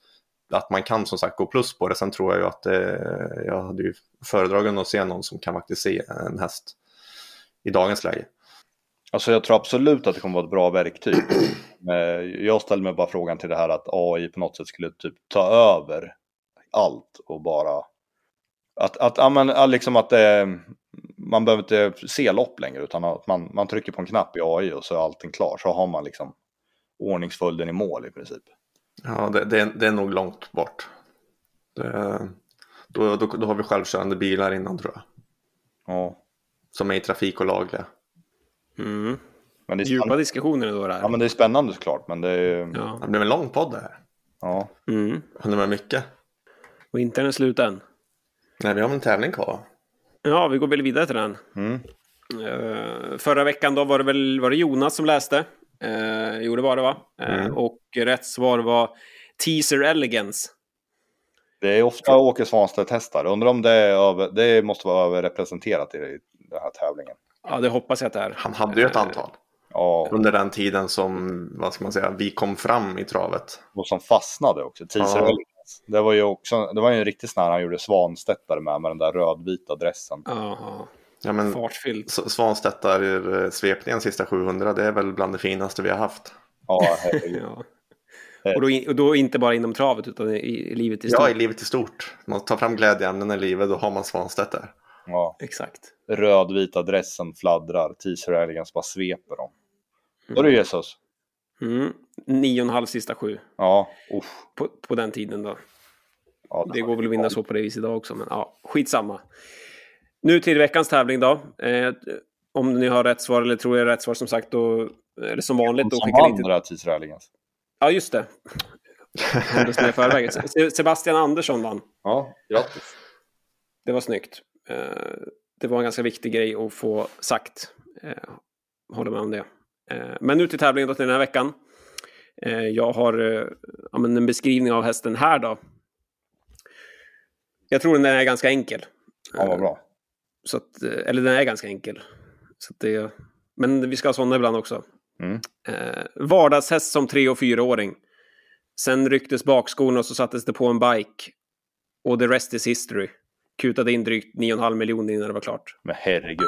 att man kan som sagt gå plus på det. Sen tror jag ju att eh, jag hade ju föredragit att se någon som kan faktiskt se en häst i dagens läge. Alltså jag tror absolut att det kommer vara ett bra verktyg. Eh, jag ställer mig bara frågan till det här att AI på något sätt skulle typ ta över allt och bara att, att, ja, men, liksom att det, man behöver inte se lopp längre utan att man, man trycker på en knapp i AI och så är allting klar så har man liksom ordningsföljden i mål i princip. Ja, det, det, det är nog långt bort. Det, då, då, då har vi självkörande bilar innan tror jag. Ja. Som är i trafik och lagliga. Mm. Men det är Djupa diskussioner då det här. Ja, men det är spännande såklart. Men det, är... ja. det blev en lång podd det här. Ja. Mm. Händer med mycket. Och inte är den slut än. Nej, vi har en tävling kvar. Ja, vi går väl vidare till den. Mm. Uh, förra veckan då var det väl var det Jonas som läste. Eh, jo, det var det va? Eh, mm. Och rätt svar var Teaser Elegance. Det är ofta Åke Svanstedt hästar. Undrar om det, är över, det måste vara överrepresenterat i den här tävlingen. Ja, det hoppas jag att det är. Han hade ju ett antal. Ja. Under den tiden som, vad ska man säga, vi kom fram i travet. Och som fastnade också. Teaser ja. Elegance. Det var ju också, det var ju en riktig här han gjorde Svanstettare med, med den där rödvita dressen. Aha. Ja, men Fartfylld. Svanstettar-svepningen sista 700, det är väl bland det finaste vi har haft. Ja, ja. Och, då, och då inte bara inom travet utan i, i livet i stort? Ja, i livet i stort. Man tar fram glädjeämnen i livet, då har man Svanstetter. Ja, exakt. Rödvita dressen fladdrar, elegance bara sveper dem. Mm. Då är det Jesus. Mm. Nio och en halv sista sju. Ja, på, på, den tiden då. Ja, det, det går väl att vinna så på det viset idag också, men ja, skitsamma. Nu till veckans tävling då. Eh, om ni har rätt svar eller tror jag rätt svar som sagt, då är det som vanligt. Som skickar vann det tidsrallingen. Ja, just det. Sebastian Andersson vann. Ja, grattis. Det var snyggt. Eh, det var en ganska viktig grej att få sagt. Eh, håller med om det. Eh, men nu till tävlingen då till den här veckan. Jag har ja, en beskrivning av hästen här då. Jag tror den är ganska enkel. Ja, vad bra. Så att, eh, eller den är ganska enkel. Så det, men vi ska ha sådana ibland också. Mm. Eh, vardagshäst som tre och fyraåring. Sen rycktes bakskorna och så sattes det på en bike. Och the rest is history. Kutade in drygt 9,5 miljoner innan det var klart. Men herregud.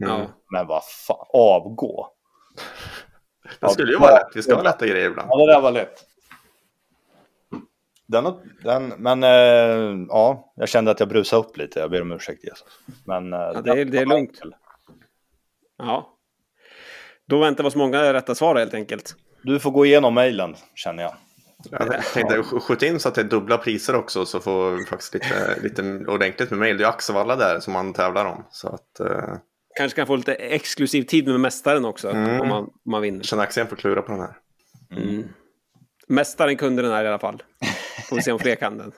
Mm. Ja. Men vad fan, avgå. Det skulle ju vara lätt. Vi ska ha lätta grejer ibland. Ja, det där var lätt. Den, den, men äh, ja, jag kände att jag brusade upp lite. Jag ber om ursäkt Jesus. Men äh, ja, det, är, det är lugnt. Ja. Då väntar vi oss många rätta svar helt enkelt. Du får gå igenom mejlen känner jag. Jag tänkte skjuta in så att det är dubbla priser också så får vi faktiskt lite, lite ordentligt med mejl. Det är Axevalla där som man tävlar om. Så att, uh... Kanske kan få lite exklusiv tid med mästaren också mm. om, man, om man vinner. Känner Axén får klura på den här. Mm. Mästaren kunde den här i alla fall. Får vi se om fler kan den.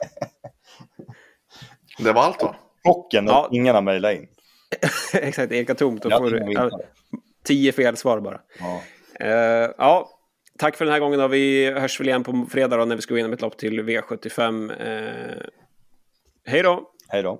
Det var allt va? Chocken ja. ingen har mejlat in. Exakt, eka tomt. Då får du, Tio fel svar bara. Ja. Uh, ja, tack för den här gången. Då. Vi hörs väl igen på fredag då, när vi ska gå igenom ett lopp till V75. Uh, hej då! Hej då!